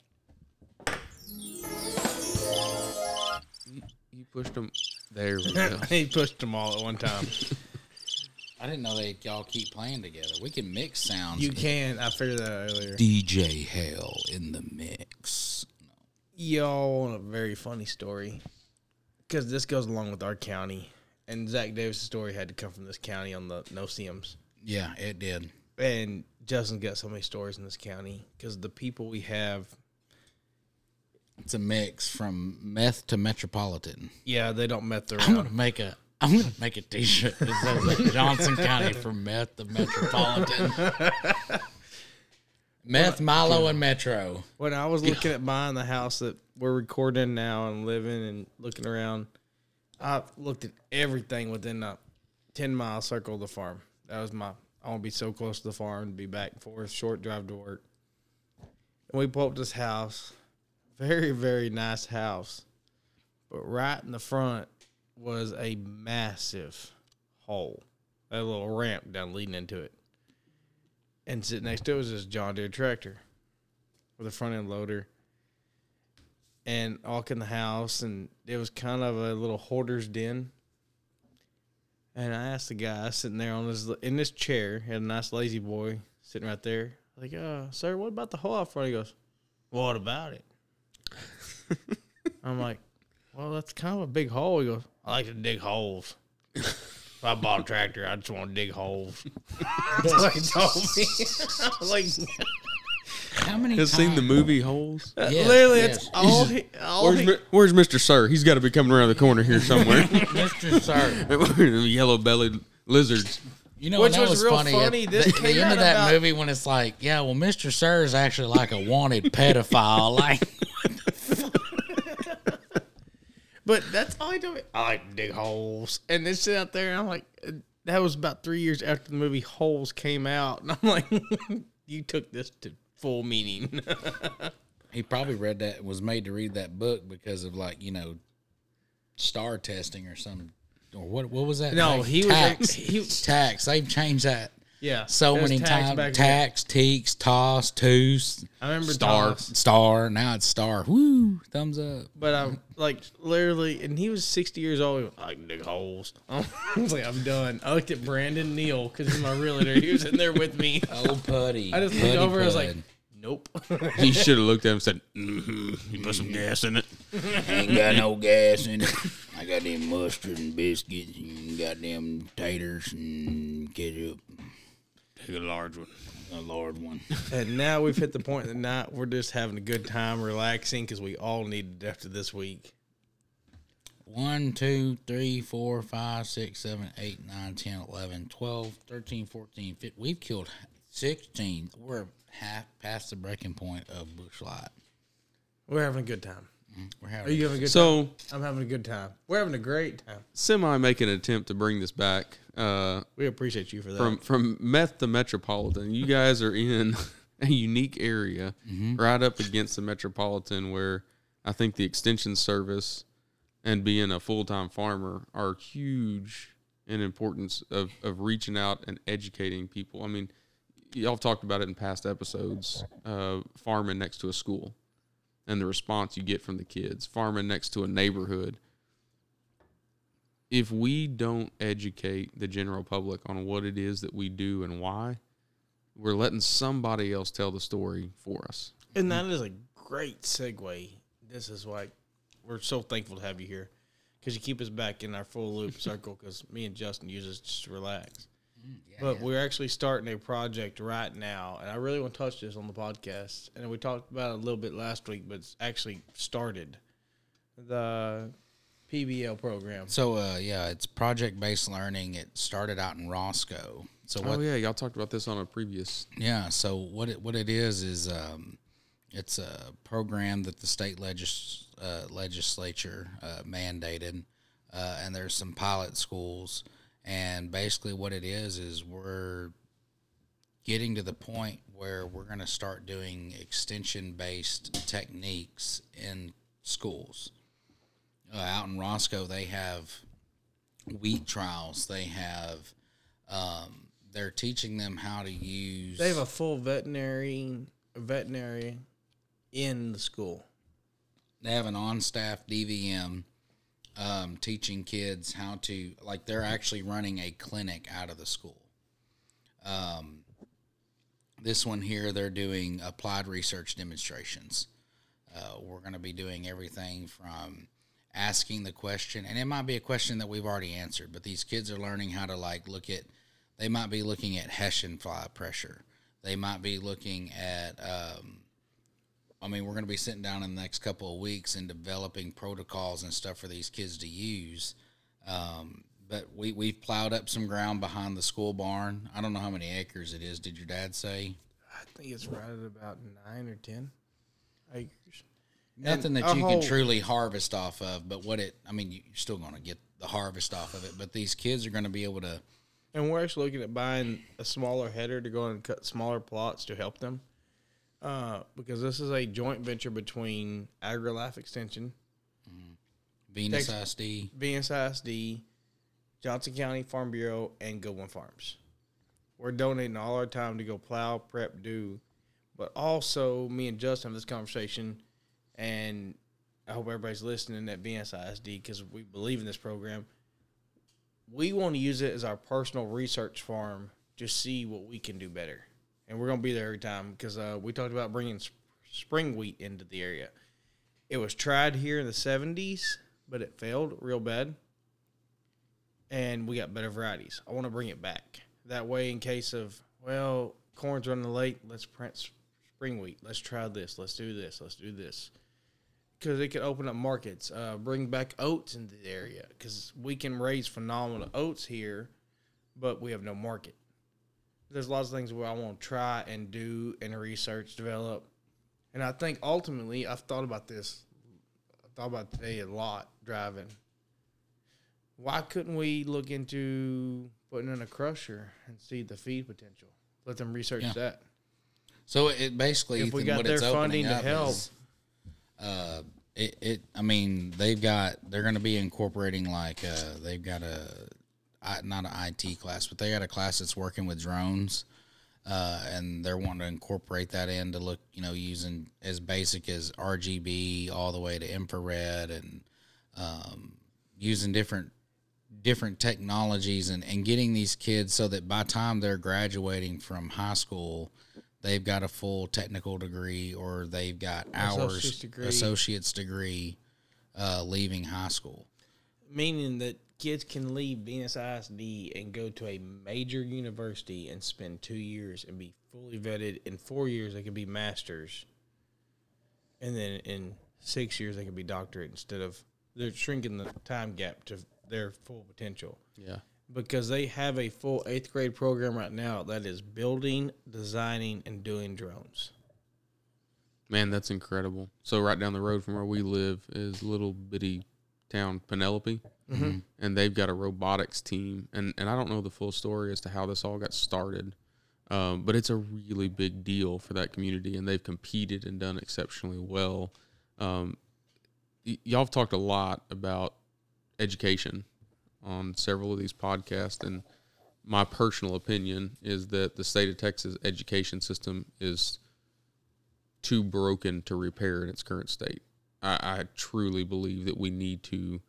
You, you pushed them. There we go. he pushed them all at one time. I didn't know they y'all keep playing together. We can mix sounds. You can. I figured that out earlier. DJ Hell in the mix. Y'all want a very funny story because this goes along with our county, and Zach Davis' story had to come from this county on the no-see-ums. Yeah, it did. And Justin's got so many stories in this county because the people we have, It's a mix from meth to metropolitan. yeah, they don't met their I'm gonna make a I'm gonna make a T-shirt that says like Johnson County from meth to metropolitan. meth, Milo, and Metro. When I was looking at buying the house that we're recording now and living and looking around, I looked at everything within a ten mile circle of the farm. That was my. I want to be so close to the farm to be back and forth, short drive to work. And we pulled up this house, very very nice house, but right in the front was a massive hole, a little ramp down leading into it. And sitting next to it was this John Deere tractor with a front end loader and all in the house and it was kind of a little hoarder's den. And i asked the guy sitting there on his in this chair had a nice La-Z-Boy sitting right there like uh sir what about the hole out front he goes what about it? I'm like well that's kind of a big hole. He goes i like to dig holes if I bought a tractor, I just want to dig holes. That's what he told me. I was like, How many Has seen the movie Holes? Uh, yes, literally, yes. it's all. He, all Where's, he, Mi- where's Mr. Sir? He's got to be coming around the corner here somewhere. Mr. Sir. Yellow bellied lizards. You know, Which and that was was, real funny. funny. At This the, came the end out of that about- movie when it's like, yeah, well, Mr. Sir is actually like a wanted pedophile. Like, But that's all he told me. I like dig holes. And they sit out there, and I'm like, that was about three years after the movie Holes came out. And I'm like, you took this to full meaning. he probably read that was made to read that book because of like you know STAAR testing or some or what what was that No, Like, he was- TAKS he- TAKS they've changed that yeah. so it many times back TAKS teeks toss toos I remember STAAR. Thomas, STAAR now it's STAAR woo thumbs up but I'm like, literally, and he was 60 years old. Was, I like to dig holes. I was like, I'm done. I looked at Brandon Neal because he's my realtor. He was in there with me. oh putty I just looked Putty over. I was like, Nope. He should have looked at him and said, mm-hmm. "You put some gas in it." Ain't got no gas in it. I got them mustard and biscuits and goddamn taters and ketchup. Take a large one. A large one. and now we've hit the point that the night we're just having a good time, relaxing because we all needed it after this week. One, two, three, four, five, six, seven, eight, nine, 10, 11, 12, 13, 14, 15. We've killed 16. We're half past the breaking point of Busch Light. We're having a good time. Mm-hmm. We're having Are you having a good So- time? I'm having a good time. We're having a great time. Semi make an attempt to bring this back. Uh, We appreciate you for that. from from meth to metropolitan. You guys are in a unique area right up against the metropolitan where i think the extension service and being a full-time farmer are huge in importance of, of reaching out and educating people. I mean y'all have talked about it in past episodes uh, farming next to a school and the response you get from the kids farming next to a neighborhood if we don't educate the general public on what it is that we do and why, we're letting somebody else tell the story for us. and that is a great segue. This is why we're so thankful to have you here because you keep us back in our full loop circle because me and Justin use this just to relax. Mm, but we're actually starting a project right now, and I really want to touch this on the podcast. And we talked about it a little bit last week, but it's actually started the PBL program. So, uh, yeah, it's project based learning. It started out in Roscoe. So, what Oh yeah, y'all talked about this on a previous. Yeah. So what it what it is is um, it's a program that the state legis- uh, legislature uh, mandated, uh, and there's some pilot schools, and basically what it is is we're getting to the point where we're going to start doing extension based techniques in schools. Uh, out in Roscoe, they have wheat trials. They have um, they're teaching them how to use. They have a full veterinary veterinary in the school. they have an on-staff DVM um, teaching kids how to like they're actually running a clinic out of the school. Um, this one here, they're doing applied research demonstrations. Uh, we're going to be doing everything from asking the question, and it might be a question that we've already answered, but these kids are learning how to like look at. They might be looking at Hessian fly pressure. They might be looking at. Um, I mean, we're going to be sitting down in the next couple of weeks and developing protocols and stuff for these kids to use. Um, but we we've plowed up some ground behind the school barn. I don't know how many acres it is. Did your dad say? I think it's right at about nine or ten acres. Nothing that you whole- can truly harvest off of, but what it, I mean, you're still going to get the harvest off of it, but these kids are going to be able to, And we're actually looking at buying a smaller header to go and cut smaller plots to help them. Uh, because this is a joint venture between AgriLife Extension, Venus Tex- ISD. VSISD, Johnson County Farm Bureau, and Goodwin Farms. We're donating all our time to go plow, prep, do, but also me and Justin have this conversation, and I hope everybody's listening at VSISD because we believe in this program. We want to use it as our personal research farm to see what we can do better, and we're gonna be there every time because uh, we talked about bringing sp- spring wheat into the area. It was tried here in the '70s, but it failed real bad and we got better varieties. I want to bring it back. That way, in case of, well, corn's running late, let's print spring wheat. Let's try this. Let's do this. Let's do this. Because it could open up markets. Uh, bring back oats into the area because we can raise phenomenal oats here, but we have no market. There's lots of things where I want to try and do and research, develop. And I think ultimately, I've thought about this. I thought about today a lot driving why couldn't we look into putting in a crusher and see the feed potential? Let them research Yeah. that. So it basically, If we Ethan, got their funding to help. Uh, it, it, I mean, they've got, they're going to be incorporating like, uh, they've got a not an IT class, but they got a class that's working with drones. Uh, and they're wanting to incorporate that in to look, you know, using as basic as RGB all the way to infrared and um, using different different technologies and, and getting these kids so that by time they're graduating from high school, they've got a full technical degree or they've got hours Associate's degree. associate's degree uh, leaving high school. meaning that kids can leave Venus ISD and go to a major university and spend two years and be fully vetted. In four years, they can be masters, and then in six years, they can be doctorate instead of they're shrinking the time gap to their full potential Yeah. Because they have a full eighth grade program right now that is building, designing, and doing drones. Man, that's incredible. So right down the road from where we live is little bitty town Penelope, and they've got a robotics team. And and I don't know the full story as to how this all got started, um, but it's a really big deal for that community, and they've competed and done exceptionally well. Um, y- y'all have talked a lot about education on several of these podcasts, and my personal opinion is that the state of Texas education system is too broken to repair in its current state. I, I truly believe that we need to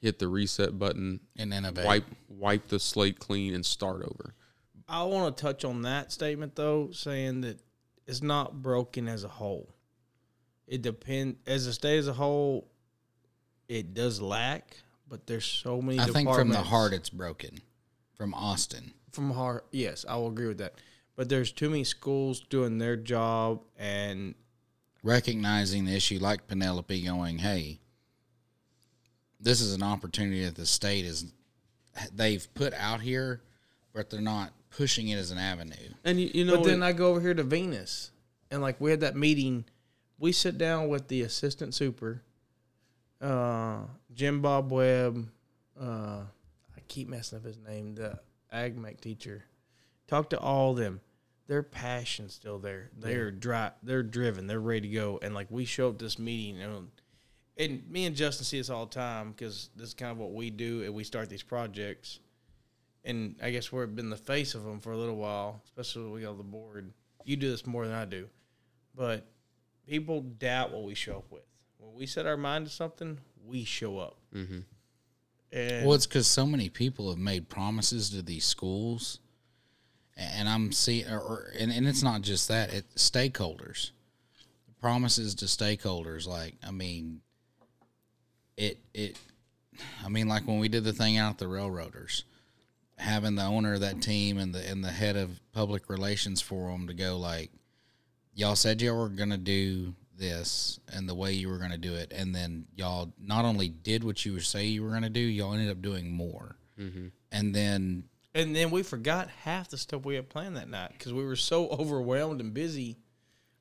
hit the reset button, And innovate. wipe wipe the slate clean, and start over. I want to touch on that statement though, saying that it's not broken as a whole. It depend as a state as a whole, it does lack, but there's so many. I think from the heart it's broken. From Austin. from heart, yes, I will agree with that. But there's too many schools doing their job, and recognizing the issue like Penelope going, hey, this is an opportunity that the state is they've put out here, but they're not pushing it as an avenue. And you, you know, but then I go over here to Venus, and like we had that meeting. We sit down with the assistant super, uh, Jim Bob Webb. Uh, I keep messing up his name. The AgMech teacher. Talk to all of them. Their passion's still there. They're dry. They're driven. They're ready to go. And like we show up this meeting, and, and me and Justin see this all the time because this is kind of what we do, and we start these projects and I guess we've been the face of them for a little while, especially when we got the board. You do this more than I do, but people doubt what we show up with. When we set our mind to something, we show up. Mm-hmm. And Well, it's because so many people have made promises to these schools, and I'm seeing, or, or and, and it's not just that; it stakeholders promises to stakeholders. Like, I mean, it it, I mean, like when we did the thing out at the railroaders, having the owner of that team and the and the head of public relations for them to go like, y'all said y'all were gonna do this and the way you were gonna do it, and then y'all not only did what you were say you were gonna do, y'all ended up doing more, mm-hmm. and then and then we forgot half the stuff we had planned that night because we were so overwhelmed and busy.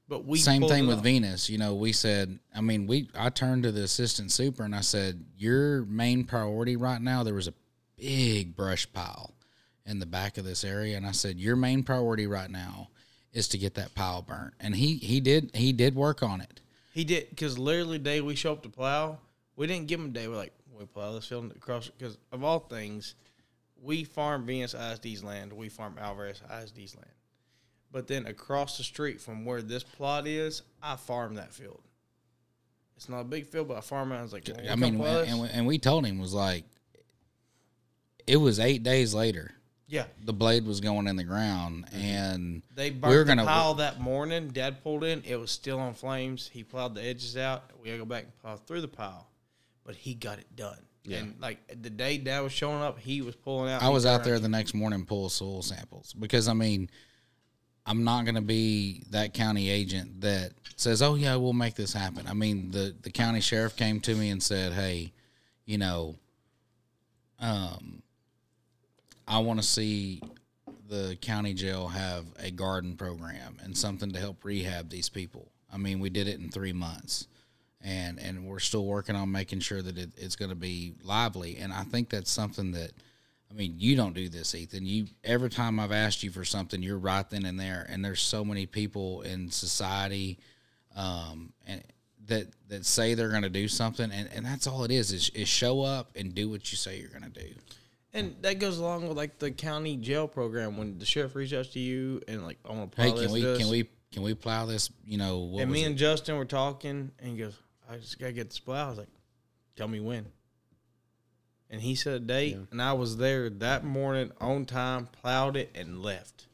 But we same thing with. Venus. You know, we said, I mean, we I turned to the assistant super and I said, your main priority right now. There was a big brush pile in the back of this area, and I said, your main priority right now is to get that pile burnt. And he he did he did work on it. He did because literally the day we show up to plow, we didn't give him a day. We're like, we plow this field across because of all things, we farm Venus ISD's land, we farm Alvarado ISD's land. But then across the street from where this plot is, I farm that field. It's not a big field, but I farm it. I was like, well, I mean, and, and we told him was like, it was eight days later. Yeah, The blade was going in the ground, and they we were the gonna- pile that morning. Dad pulled in; it was still on flames. He plowed the edges out. We gotta go back and plow through the pile, but he got it done. And like the day Dad was showing up, he was pulling out. I was out there the next morning pull soil samples because I mean, I'm not going to be that county agent that says, "Oh yeah, we'll make this happen." I mean, the the county sheriff came to me and said, "Hey, you know, um, I want to see the county jail have a garden program and something to help rehab these people." I mean, we did it in three months. And, and we're still working on making sure that it, it's going to be lively. And I think that's something that I mean, you don't do this, Ethan. You every time I've asked you for something, you're right then and there. And there's so many people in society, um, and that that say they're going to do something, and, and that's all it is, is is show up and do what you say you're going to do. And that goes along with like the county jail program when the sheriff reaches out to you and like I want to Hey, can this. we this. can we can we plow this? You know, what And was me it? and Justin were talking, and he goes, "I just gotta get this plow." I was like, "Tell me when." And he said a date, and I was there that morning on time, plowed it, and left.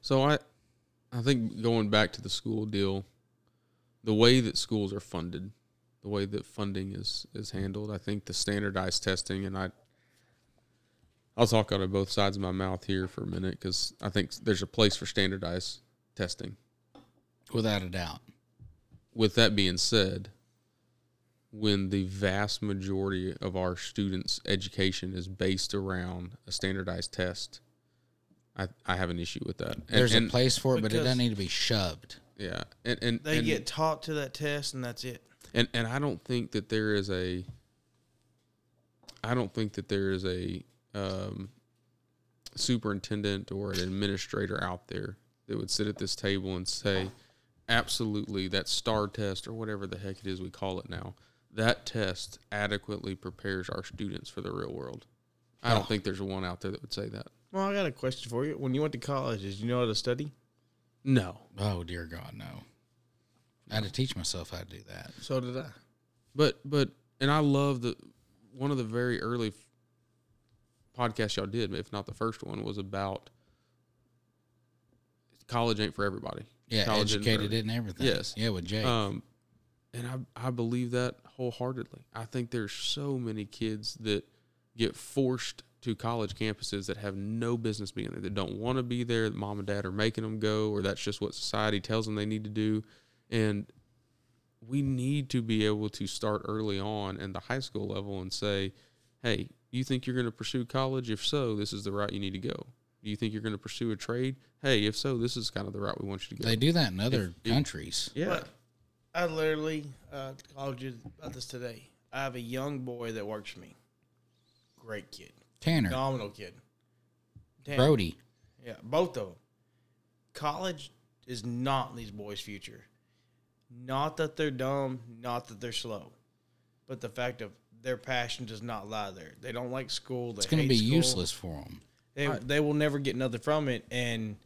So I, I think going back to the school deal, the way that schools are funded, the way that funding is is handled, I think the standardized testing, and I, I'll talk out of both sides of my mouth here for a minute because I think there's a place for standardized testing. Without a doubt. With that being said, when the vast majority of our students' education is based around a standardized test, I, I have an issue with that. And- There's and- a place for it, but it doesn't need to be shoved. Yeah, and and They and, get taught to that test, and that's it. And and I don't think that there is a. I don't think that there is a um, superintendent or an administrator out there that would sit at this table and say, absolutely, that STAAR test or whatever the heck it is we call it now, that test adequately prepares our students for the real world. I don't Oh. think there's one out there that would say that. Well, I got a question for you. When you went to college, did you know how to study? No, Oh dear God, no. I had to teach myself how to do that. So did I. But but and I love the one of the very early podcasts y'all did, if not the first one, was about college ain't for everybody. Yeah, College educated and everything. Yes. Yeah, with Jake. Um, and I I believe that wholeheartedly. I think there's so many kids that get forced to college campuses that have no business being there, that don't want to be there, that mom and dad are making them go, or that's just what society tells them they need to do. And we need to be able to start early on in the high school level and say, hey, you think you're going to pursue college? If so, this is the route you need to go. Do you think you're going to pursue a trade? Hey, if so, this is kind of the route we want you to go. they do that in other if- countries. yeah. But I literally uh, called you about this today. I have a young boy that works for me. Great kid, Tanner, phenomenal kid. Damn. Brody. Yeah, both of them. College is not these boys' future. Not that they're dumb, not that they're slow, but the fact of their passion does not lie there. They don't like school. They It's going to be school. useless for them. They they will never get nothing from it. And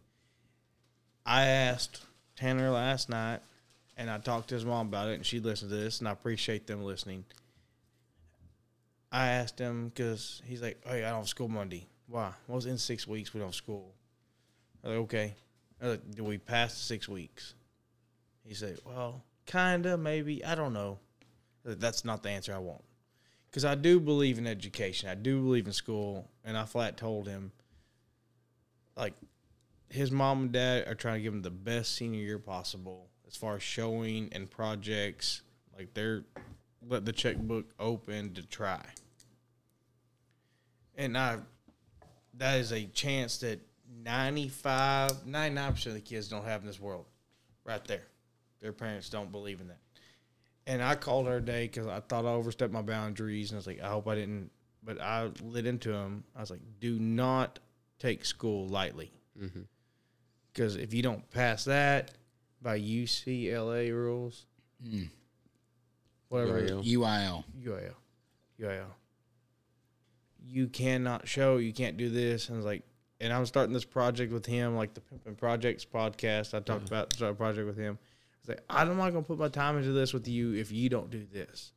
I asked Tanner last night, and I talked to his mom about it, and she listened to this, and I appreciate them listening. I asked him because he's like, "Hey, I don't have school Monday. Why? Well, it's in six weeks. We don't have school." I was like, "Okay." I was like, "Do we pass the six weeks?" He said, "Well, kinda, maybe. I don't know." That's not the answer I want because I do believe in education. I do believe in school, and I flat told him, like, his mom and dad are trying to give him the best senior year possible as far as showing and projects. Like they're let the checkbook open to try, and I that is a chance that 95, 99 percent of the kids don't have in this world, right there. Their parents don't believe in that. And I called her today because I thought I overstepped my boundaries, and I was like, I hope I didn't. But I lit into him. I was like, do not take school lightly, because if you don't pass that by UCLA rules, mm. whatever UIL. UIL. UIL, UIL, you cannot show, you can't do this, and I was like, and I'm starting this project with him, like the Pimpin' Projects podcast. I talked about start a project with him. I was like, I'm not gonna put my time into this with you if you don't do this.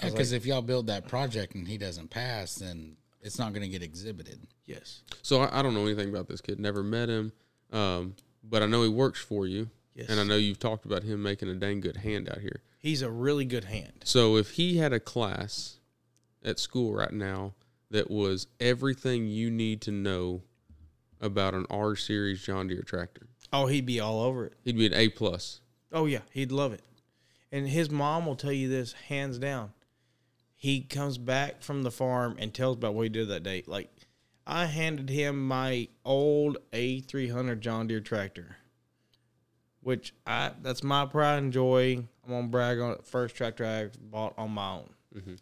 I was Because if y'all build that project and he doesn't pass, then it's not going to get exhibited. Yes, So I, I don't know anything about this kid. Never met him, um, but I know he works for you, Yes. and I know you've talked about him making a dang good hand out here. he's a really good hand. So if he had a class at school right now that was everything you need to know about an R series John Deere tractor, Oh, he'd be all over it. he'd be an A plus. Oh yeah, he'd love it. And his mom will tell you this hands down. He comes back from the farm and tells about what he did that day. Like I handed him my old A300 John Deere tractor, which I that's my pride and joy. I'm gonna brag on it. First tractor I bought on my own. Mm-hmm.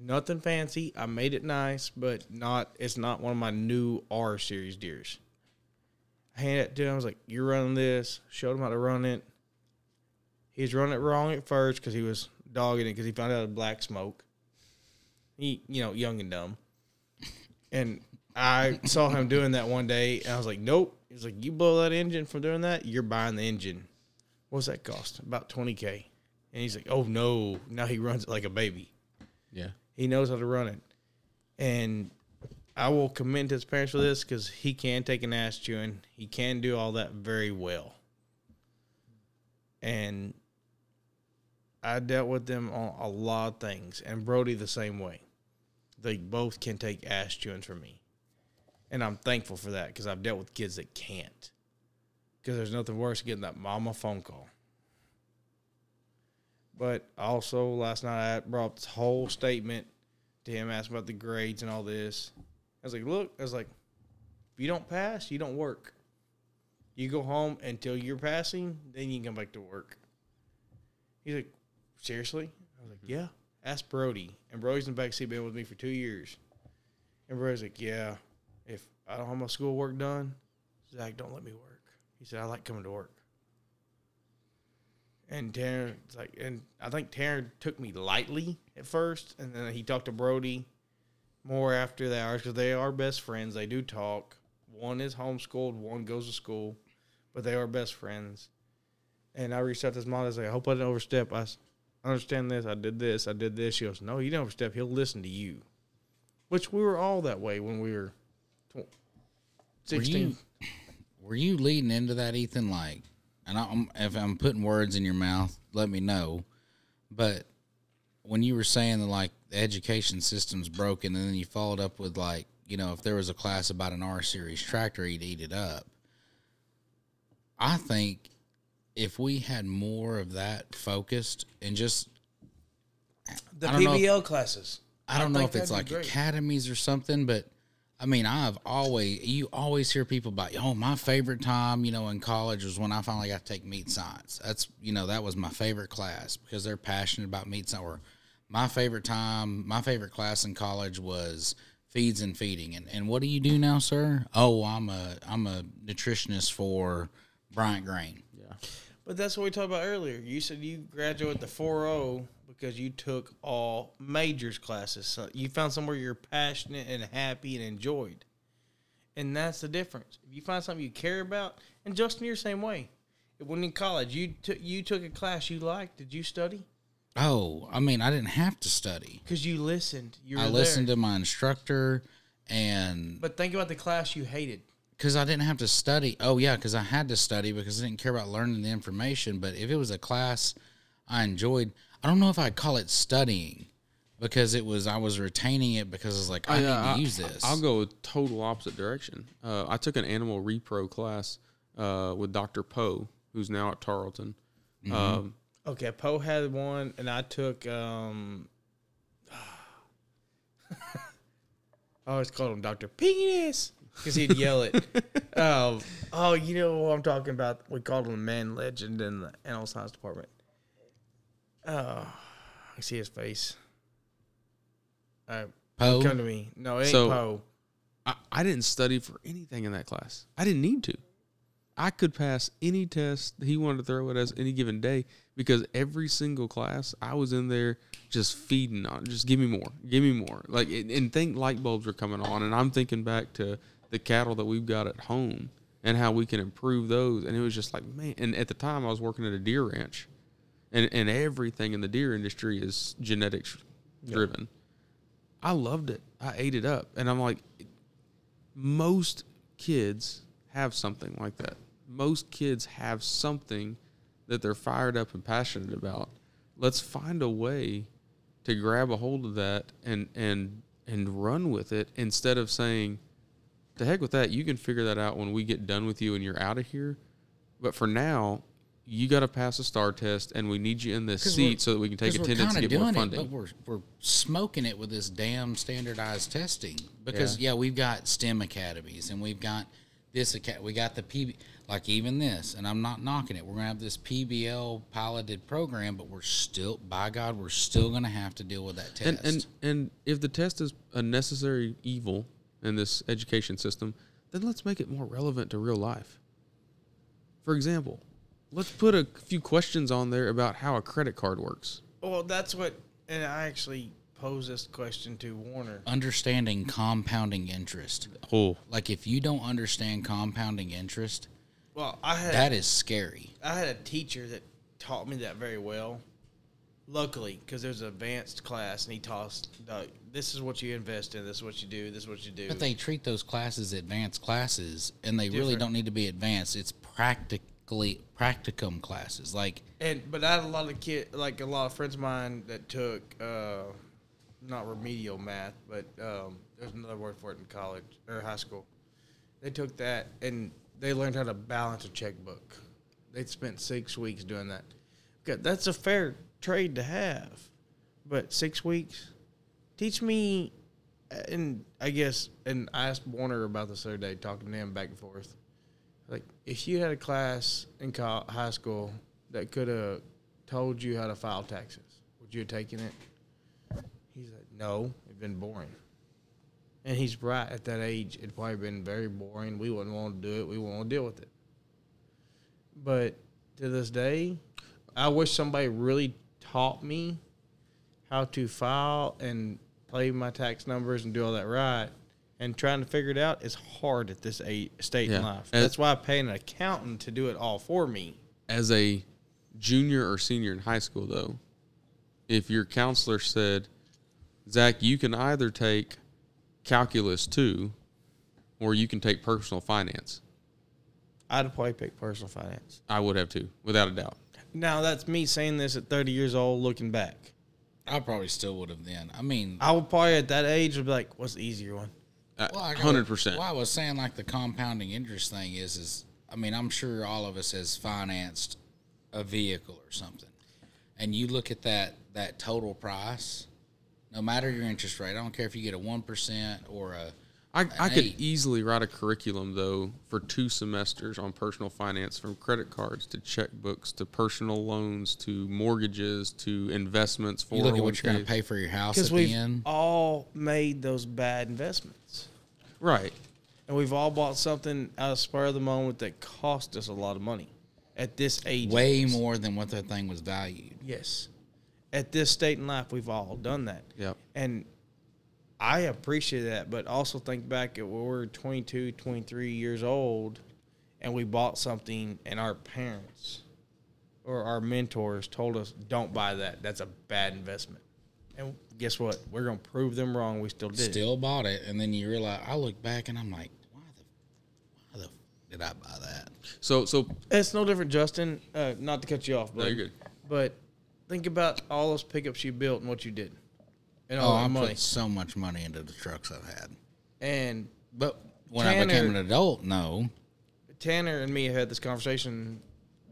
Nothing fancy. I made it nice, but not. It's not one of my new R series Deeres. I handed it to him. I was like, "You're running this." Showed him how to run it. He's running it wrong at first because he was dogging it because he found out of black smoke. He, you know, young and dumb. And I saw him doing that one day, and I was like, "Nope." He's like, "You blow that engine from doing that, you're buying the engine." What's that cost? About twenty k. And he's like, "Oh no!" Now he runs it like a baby. Yeah. He knows how to run it. And I will commend his parents for this because he can take an ass chewing. He can do all that very well. And I dealt with them on a lot of things, and Brody the same way. They both can take ass chewings from me, and I'm thankful for that because I've dealt with kids that can't. Because there's nothing worse than getting that mama phone call. But also last night I brought this whole statement to him, asking about the grades and all this. I was like, look, I was like, if you don't pass, you don't work. You go home until you're passing, then you can come back to work. He's like, seriously? I was like, mm-hmm. yeah. Ask Brody. And Brody's in the backseat been with me for two years. And Brody's like, yeah, if I don't have my schoolwork done, Zach, don't let me work. He said, I like coming to work. And it's like, and I think Tanner took me lightly at first, and then he talked to Brody more after the hours because they are best friends. They do talk. One is homeschooled, one goes to school, but they are best friends. And I reached out to his mom. I was like, I hope I didn't overstep. I understand this. I did this. I did this. She goes, No, you didn't overstep. He'll listen to you. Which we were all that way when we were tw- Were 16. you, were you leading into that, Ethan? Like, and I'm, if I'm putting words in your mouth, let me know. But when you were saying that, like, the education system's broken, and then you followed up with, like, you know, if there was a class about an R series tractor, he'd eat it up. I think if we had more of that focused and just the I don't if- PBL classes. I don't know if it's like great. academies or something, but I mean, I've always you always hear people about, oh, my favorite time, you know, in college was when I finally got to take meat science. That's you know that was my favorite class because they're passionate about meat science. Or my favorite time, my favorite class in college was feeds and feeding. And and what do you do now, sir? Oh, I'm a I'm a nutritionist for Bryant Grain. Yeah. But that's what we talked about earlier. You said you graduated the 4.0 because you took all majors classes. So you found somewhere you're passionate and happy and enjoyed. And that's the difference. If you find something you care about, and Justin, you're the same way. When in college, you took you took a class you liked. Did you study? Oh, I mean, I didn't have to study. Because you listened. You were I listened there. to my instructor and But think about the class you hated. because I didn't have to study. Oh yeah, because I had to study because I didn't care about learning the information. But if it was a class I enjoyed, I don't know if I'd call it studying because it was I was retaining it because I was like I need uh, to use this. I'll go with total opposite direction. Uh, I took an animal repro class uh, with Dr. Poe, who's now at Tarleton. Mm-hmm. Um, Okay, Poe had one, and I took. um I always called him Doctor Penis because he'd yell it. um, oh, you know what I'm talking about? We called him the Man Legend in the animal science department. Oh, I see his face. Poe? come to me. No, it ain't So- Poe. I, I didn't study for anything in that class. I didn't need to. I could pass any test he wanted to throw at us any given day because every single class I was in there just feeding on, just give me more, give me more. Like and- think light bulbs are coming on, and I'm thinking back to the cattle that we've got at home and how we can improve those. And it was just like man. And at the time I was working at a deer ranch, and and everything in the deer industry is genetics driven. I loved it. I ate it up, and I'm like, most kids have something like that. Most kids have something that they're fired up and passionate about. Let's find a way to grab a hold of that and and and run with it instead of saying, "To heck with that. You can figure that out when we get done with you and you're out of here." But for now, you got to pass a STAAR test, and we need you in this seat so that we can take attendance and get more funding. It, but we're we're smoking it with this damn standardized testing because yeah, we've got STEM academies and we've got this acad- we got the PB like even this and I'm not knocking it. We're gonna have this PBL piloted program, but we're still by God we're still gonna have to deal with that test. and and and if the test is a necessary evil in this education system, then let's make it more relevant to real life. For example, let's put a few questions on there about how a credit card works. Well, that's what, and I actually posed this question to Warner. understanding compounding interest. Oh, Like if you don't understand compounding interest, Well, I had that is scary. I had a teacher that taught me that very well. Luckily, because there's an advanced class, and he tossed, Doug, this is what you invest in, this is what you do, this is what you do. But they treat those classes advanced classes, and they really don't need to be advanced. It's practically practicum classes. Like And but I had a lot of kid, like a lot of friends of mine that took uh, not remedial math, but um, there's another word for it in college or high school. They took that and they learned how to balance a checkbook. They spent six weeks doing that. Okay, that's a fair trade to have, but six weeks. Teach me, and I guess, and I asked Warner about this the other day, talking to him back and forth. Like, if you had a class in high school that could have told you how to file taxes, would you have taken it? He's like, no, it's been boring. And he's right. At that age, it'd probably been very boring. We wouldn't want to do it. We wouldn't want to deal with it. But to this day, I wish somebody really taught me how to file and play my tax numbers and do all that right. And trying to figure it out is hard at this age, state in life. And- That's why I pay an accountant to do it all for me. As a junior or senior in high school, though, if your counselor said, Zach, you can either take calculus two or you can take personal finance, I'd probably pick personal finance. I would have too, without a doubt. Now that's me saying this at 30 years old, looking back. I probably still would have then. I mean, I would probably at that age would be like, "What's the easier one?" well, I gotta- Uh, Hundred percent. Well, I was saying like the compounding interest thing is is I mean I'm sure all of us has financed a vehicle or something, and you look at that that total price, no matter your interest rate. I don't care if you get a one percent or a I, I could Hey. easily write a curriculum though for two semesters on personal finance from credit cards to checkbooks to personal loans to mortgages to investments for you look at what you're going to oh pay for your house at Because the we've end. all made those bad investments, Right. and we've all bought something out of spur of the moment that cost us a lot of money at this age. Way more than what that thing was valued. Yes, at this state in life, we've all done that. Yep. and I appreciate that, but also think back at when we were 22, 23 years old and we bought something and our parents or our mentors told us, don't buy that. That's a bad investment. And guess what? We're going to prove them wrong. We still did. Still bought it, and then you realize I look back and I'm like, why the, why the f- did I buy that? So so It's no different, Justin. Uh, not to cut you off, but No, you're good. But think about all those pickups you built and what you did, and Oh, all I that money. put so much money into the trucks I've had. And But when I became Tanner- an adult, no. Tanner and me had this conversation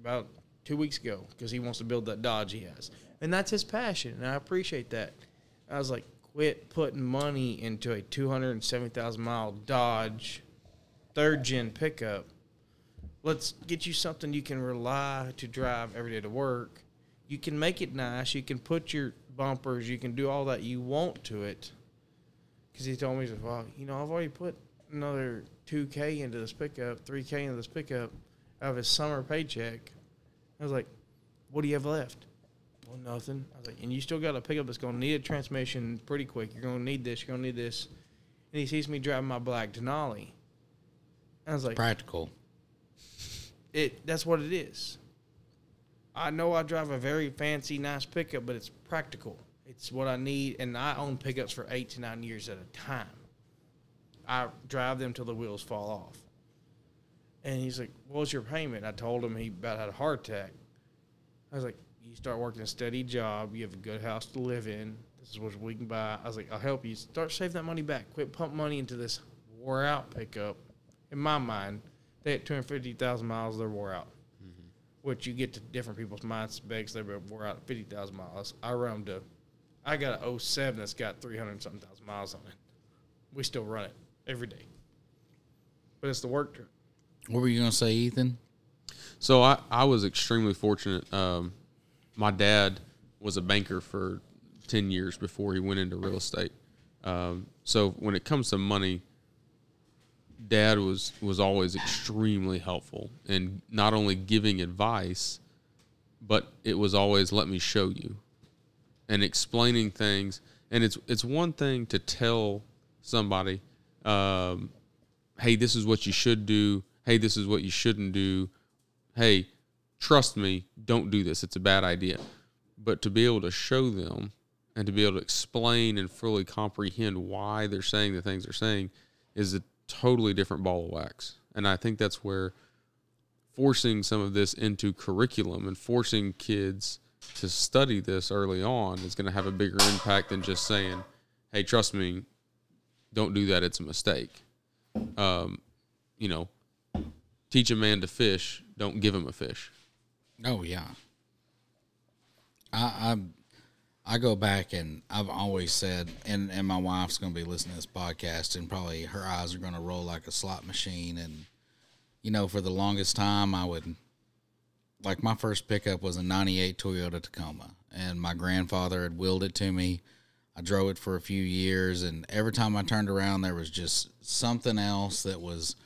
about two weeks ago because he wants to build that Dodge he has, and that's his passion, and I appreciate that. I was like, quit putting money into a two hundred and seventy thousand mile Dodge, third gen pickup. Let's get you something you can rely to drive every day to work. You can make it nice. You can put your bumpers. You can do all that you want to it. Because he told me, he said, well, you know, I've already put another 2K into this pickup, 3K into this pickup out of his summer paycheck. I was like, what do you have left? Well, nothing. I was like, and you still got a pickup that's going to need a transmission pretty quick. You're going to need this. You're going to need this. And he sees me driving my black Denali. I was like, Practical. it that's what it is. I know I drive a very fancy, nice pickup, but it's practical. It's what I need, and I own pickups for eight to nine years at a time. I drive them till the wheels fall off. And he's like, "What's your payment?" I told him he about had a heart attack. I was like, "You start working a steady job. You have a good house to live in. This is what we can buy." I was like, "I'll help you. Start save that money back. Quit pump money into this wore out pickup." In my mind, they at 250,000 miles, they're wore out. Which you get to different people's mind specs, they wore out at 50,000 miles. I run them to, I got a 07 that's got 300 something thousand miles on it. We still run it every day. But it's the work truck. What were you going to say, Ethan? So I, I was extremely fortunate. Um, my dad was a banker for 10 years before he went into real estate. Um, so when it comes to money, dad was, was always extremely helpful and not only giving advice, but it was always let me show you and explaining things. And it's, it's one thing to tell somebody, um, hey, this is what you should do. Hey, this is what you shouldn't do. Hey, trust me, don't do this. It's a bad idea. but to be able to show them and to be able to explain and fully comprehend why they're saying the things they're saying is a totally different ball of wax. And I think that's where forcing some of this into curriculum and forcing kids to study this early on is going to have a bigger impact than just saying, "Hey, trust me, don't do that. It's a mistake." Um, you know, teach a man to fish. Don't give him a fish. Oh yeah. I I I go back and I've always said, and and my wife's going to be listening to this podcast, and probably her eyes are going to roll like a slot machine. And you know, for the longest time, I would like my first pickup was a '98 Toyota Tacoma, and my grandfather had willed it to me. I drove it for a few years, and every time I turned around, there was just something else that was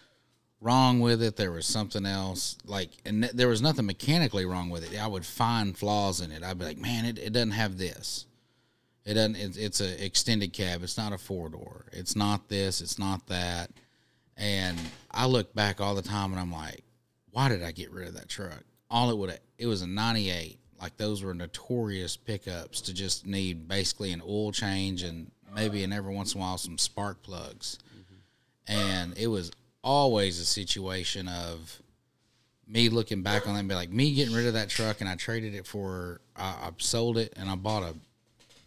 wrong with it. There was something else like, and th- there was nothing mechanically wrong with it. I would find flaws in it. I'd be like, man, it, it doesn't have this. It doesn't. It, it's a extended cab. It's not a four door. It's not this. It's not that. And I look back all the time, and I'm like, why did I get rid of that truck? All it would it was a '98. Like those were notorious pickups to just need basically an oil change and maybe and every once in a while some spark plugs. And it was always a situation of me looking back on that and be like me getting rid of that truck and I traded it for I, I sold it and I bought a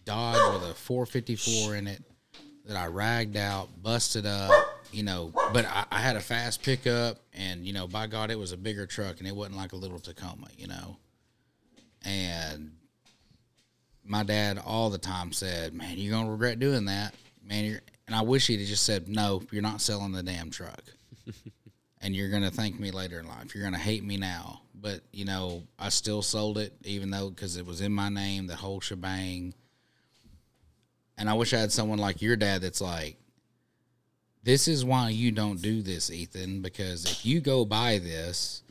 Dodge with a 454 in it that I ragged out, busted up, you know. But I, I had a fast pickup, and you know, by God, it was a bigger truck, and it wasn't like a little Tacoma, you know. And my dad all the time said, "Man, you're gonna regret doing that, man." And I wish he'd have just said, "No, you're not selling the damn truck." And you're gonna thank me later in life. You're gonna hate me now, but you know I still sold it, even though because it was in my name, the whole shebang. And I wish I had someone like your dad that's like, this is why you don't do this, Ethan, because if you go buy this,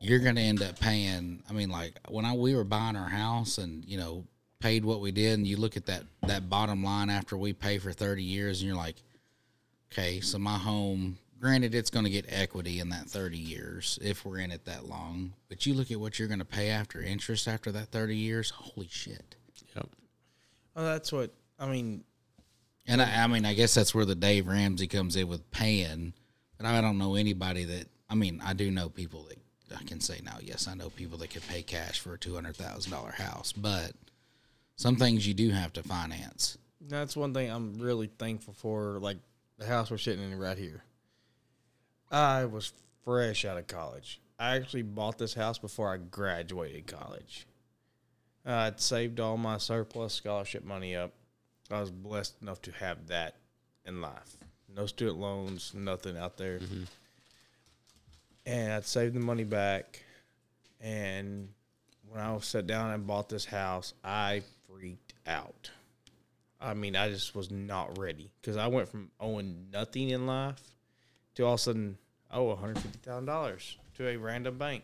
you're gonna end up paying. I mean, like when I we were buying our house and you know paid what we did, and you look at that that bottom line after we pay for thirty years, and you're like, okay, so my home granted it's going to get equity in that 30 years if we're in it that long but you look at what you're going to pay after interest after that 30 years holy shit Yep. Well, that's what I mean. and I, I mean i guess that's where the dave ramsey comes in with paying but i don't know anybody that i mean i do know people that i can say now yes i know people that could pay cash for a $200000 house but some things you do have to finance That's one thing I'm really thankful for. Like the house we're sitting in right here. I was fresh out of college. I actually bought this house before I graduated college. I'd saved all my surplus scholarship money up. I was blessed enough to have that in life. No student loans, nothing out there. Mm-hmm. And I'd saved the money back. And when I sat down and bought this house, I freaked out. I mean, I just was not ready because I went from owing nothing in life to all of a sudden owe one hundred fifty thousand dollars to a random bank.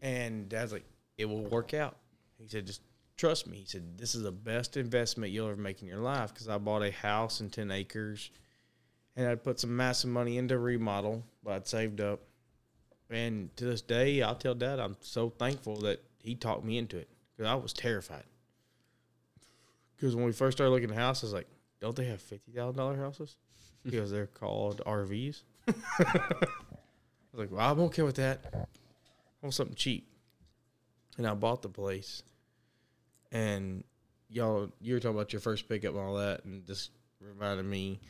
And Dad's like, "It will work out." He said, "Just trust me." He said, "This is the best investment you'll ever make in your life because I bought a house and ten acres, and I'd put some massive money into remodel, but I'd saved up. And to this day, I'll tell Dad I'm so thankful that he talked me into it because I was terrified. Because when we first started looking at houses, I was like, don't they have fifty thousand dollar houses? Because they're called RVs. I was like, well, I'm okay with that. I want something cheap. And I bought the place. And y'all, you were talking about your first pickup and all that, and this reminded me.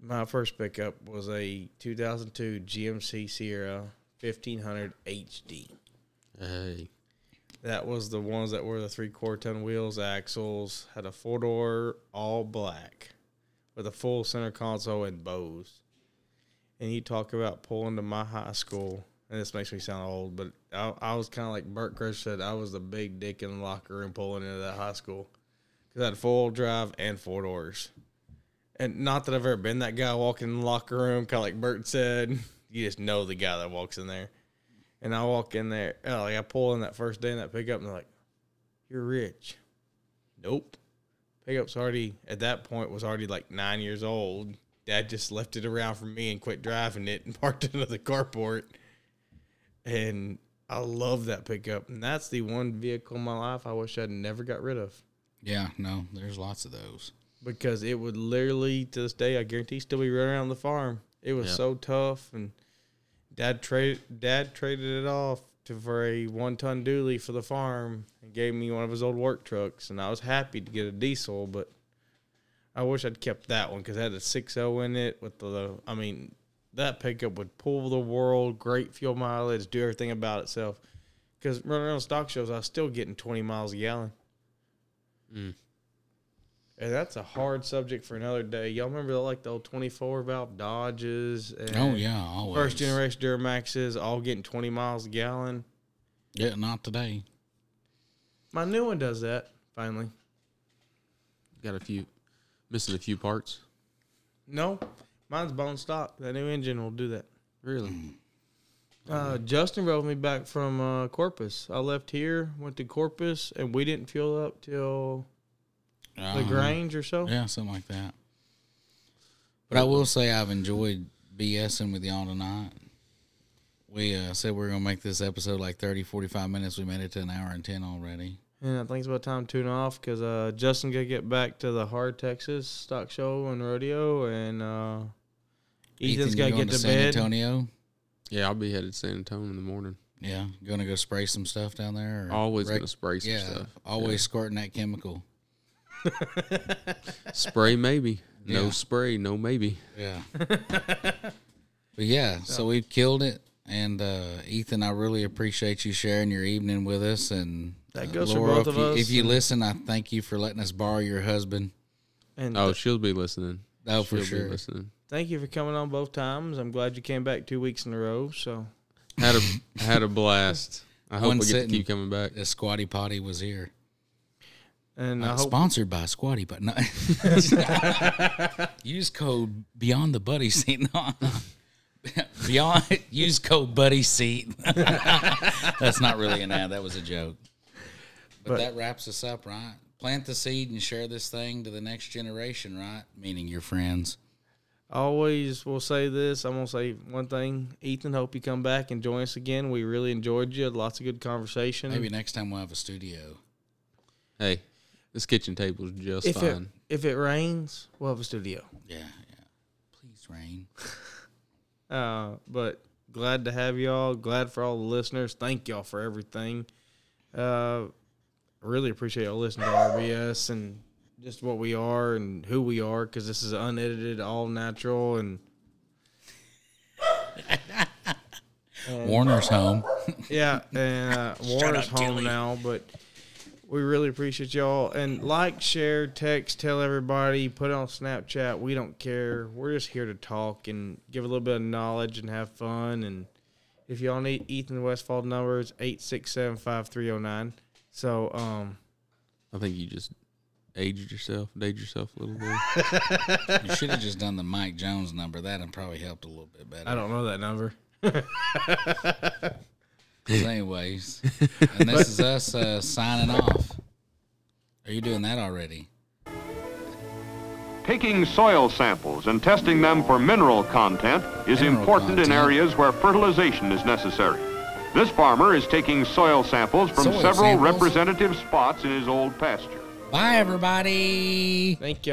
My first pickup was a 2002 GMC Sierra 1500 HD. Hey. That was the ones that were the three quarter ton wheels, axles, had a four door, all black, with a full center console and Bose. And you talk about pulling to my high school, and this makes me sound old, but I, I was kind of like Burt Crush said, I was the big dick in the locker room pulling into that high school because I had full drive and four doors. And not that I've ever been that guy walking in the locker room, kind of like Bert said. You just know the guy that walks in there. And I walk in there, like I pull in that first day in that pickup, and they're like, "You're rich." Nope. Pickup's already at that point was already like nine years old. Dad just left it around for me and quit driving it and parked it into the carport. And I love that pickup, and that's the one vehicle in my life I wish I'd never got rid of Yeah, no, there's lots of those. because it would literally to this day I guarantee still be running around the farm. It was Yeah. so tough, and dad trade dad traded it off to for a one ton dually for the farm and gave me one of his old work trucks, and I was happy to get a diesel, but I wish I'd kept that one because it had a six zero in it with the. I mean, that pickup would pull the world, great fuel mileage, do everything about itself. Because running around stock shows, I was still getting twenty miles a gallon. Mm. And that's a hard subject for another day. Y'all remember like the old 24 valve Dodges and Oh yeah, always. first generation Duramaxes all getting 20 miles a gallon? Yeah, not today. My new one does that finally. Got a few missing a few parts. No, mine's bone stock. That new engine will do that. Really? Uh, Justin drove me back from uh, Corpus. I left here, went to Corpus, and we didn't fuel up till the Uh-huh. Grange or so. Yeah, something like that. But I will say I've enjoyed BSing with y'all tonight. We uh, said we are going to make this episode like 30, 45 minutes. We made it to an hour and 10 already. And I think it's about time to tune off because uh, Justin got to get back to the Hard Texas stock show and rodeo, and uh, Ethan's Ethan, got you to going get to to San bed. Antonio. Yeah, I'll be headed to San Antonio in the morning. Yeah, going to go spray some stuff down there. or Always rec- gonna spray some yeah, stuff. always squirting that chemical. Spray maybe. No Yeah. spray, no maybe. Yeah. but yeah, so we've killed it. And uh, Ethan, I really appreciate you sharing your evening with us. And That uh, goes for Laura, both if of you, us, If you and- listen, I thank you for letting us borrow your husband. And Oh, th- she'll be listening. Oh, for she'll sure. be listening. thank you for coming on both times. I'm glad you came back two weeks in a row. So Had a had a blast. I hope One we get sitting. to keep coming back. The Squatty Potty was here. And I Uh, hope sponsored by Squatty but No. use code Beyond the Buddy Seat. No. Beyond use code Buddy Seat. That's not really an ad. That was a joke. But, But- that wraps us up, right? Plant the seed and share this thing to the next generation, right? Meaning your friends. always will say this. I'm gonna say one thing. Ethan, hope you come back and join us again. We really enjoyed you. Lots of good conversation. Maybe next time we'll have a studio. Hey, this kitchen table's just if it fine. if it rains, we'll have a studio. Yeah, yeah. Please, Rain. Uh, but glad to have y'all. Glad for all the listeners. Thank y'all for everything. Uh, really appreciate y'all listening to RBS and just what we are and who we are because this is unedited, all natural, and Warner's home. yeah, and uh, Warner's home now. But we really appreciate y'all and like, share, text, tell everybody, put it on Snapchat. We don't care. We're just here to talk and give a little bit of knowledge and have fun. And if y'all need Ethan Westfall numbers, eight six seven five three zero nine. So um, I think you just aged yourself, dated yourself a little bit. You should have just done the Mike Jones number. That'd probably helped a little bit better. I don't know that number. Anyways, and this is us uh, signing off. Are you doing that already? Taking soil samples and testing them for mineral content is Mineral important in areas where fertilization is necessary. This farmer is taking soil samples from Soil several samples? representative spots in his old pasture. Bye, everybody. Thank you.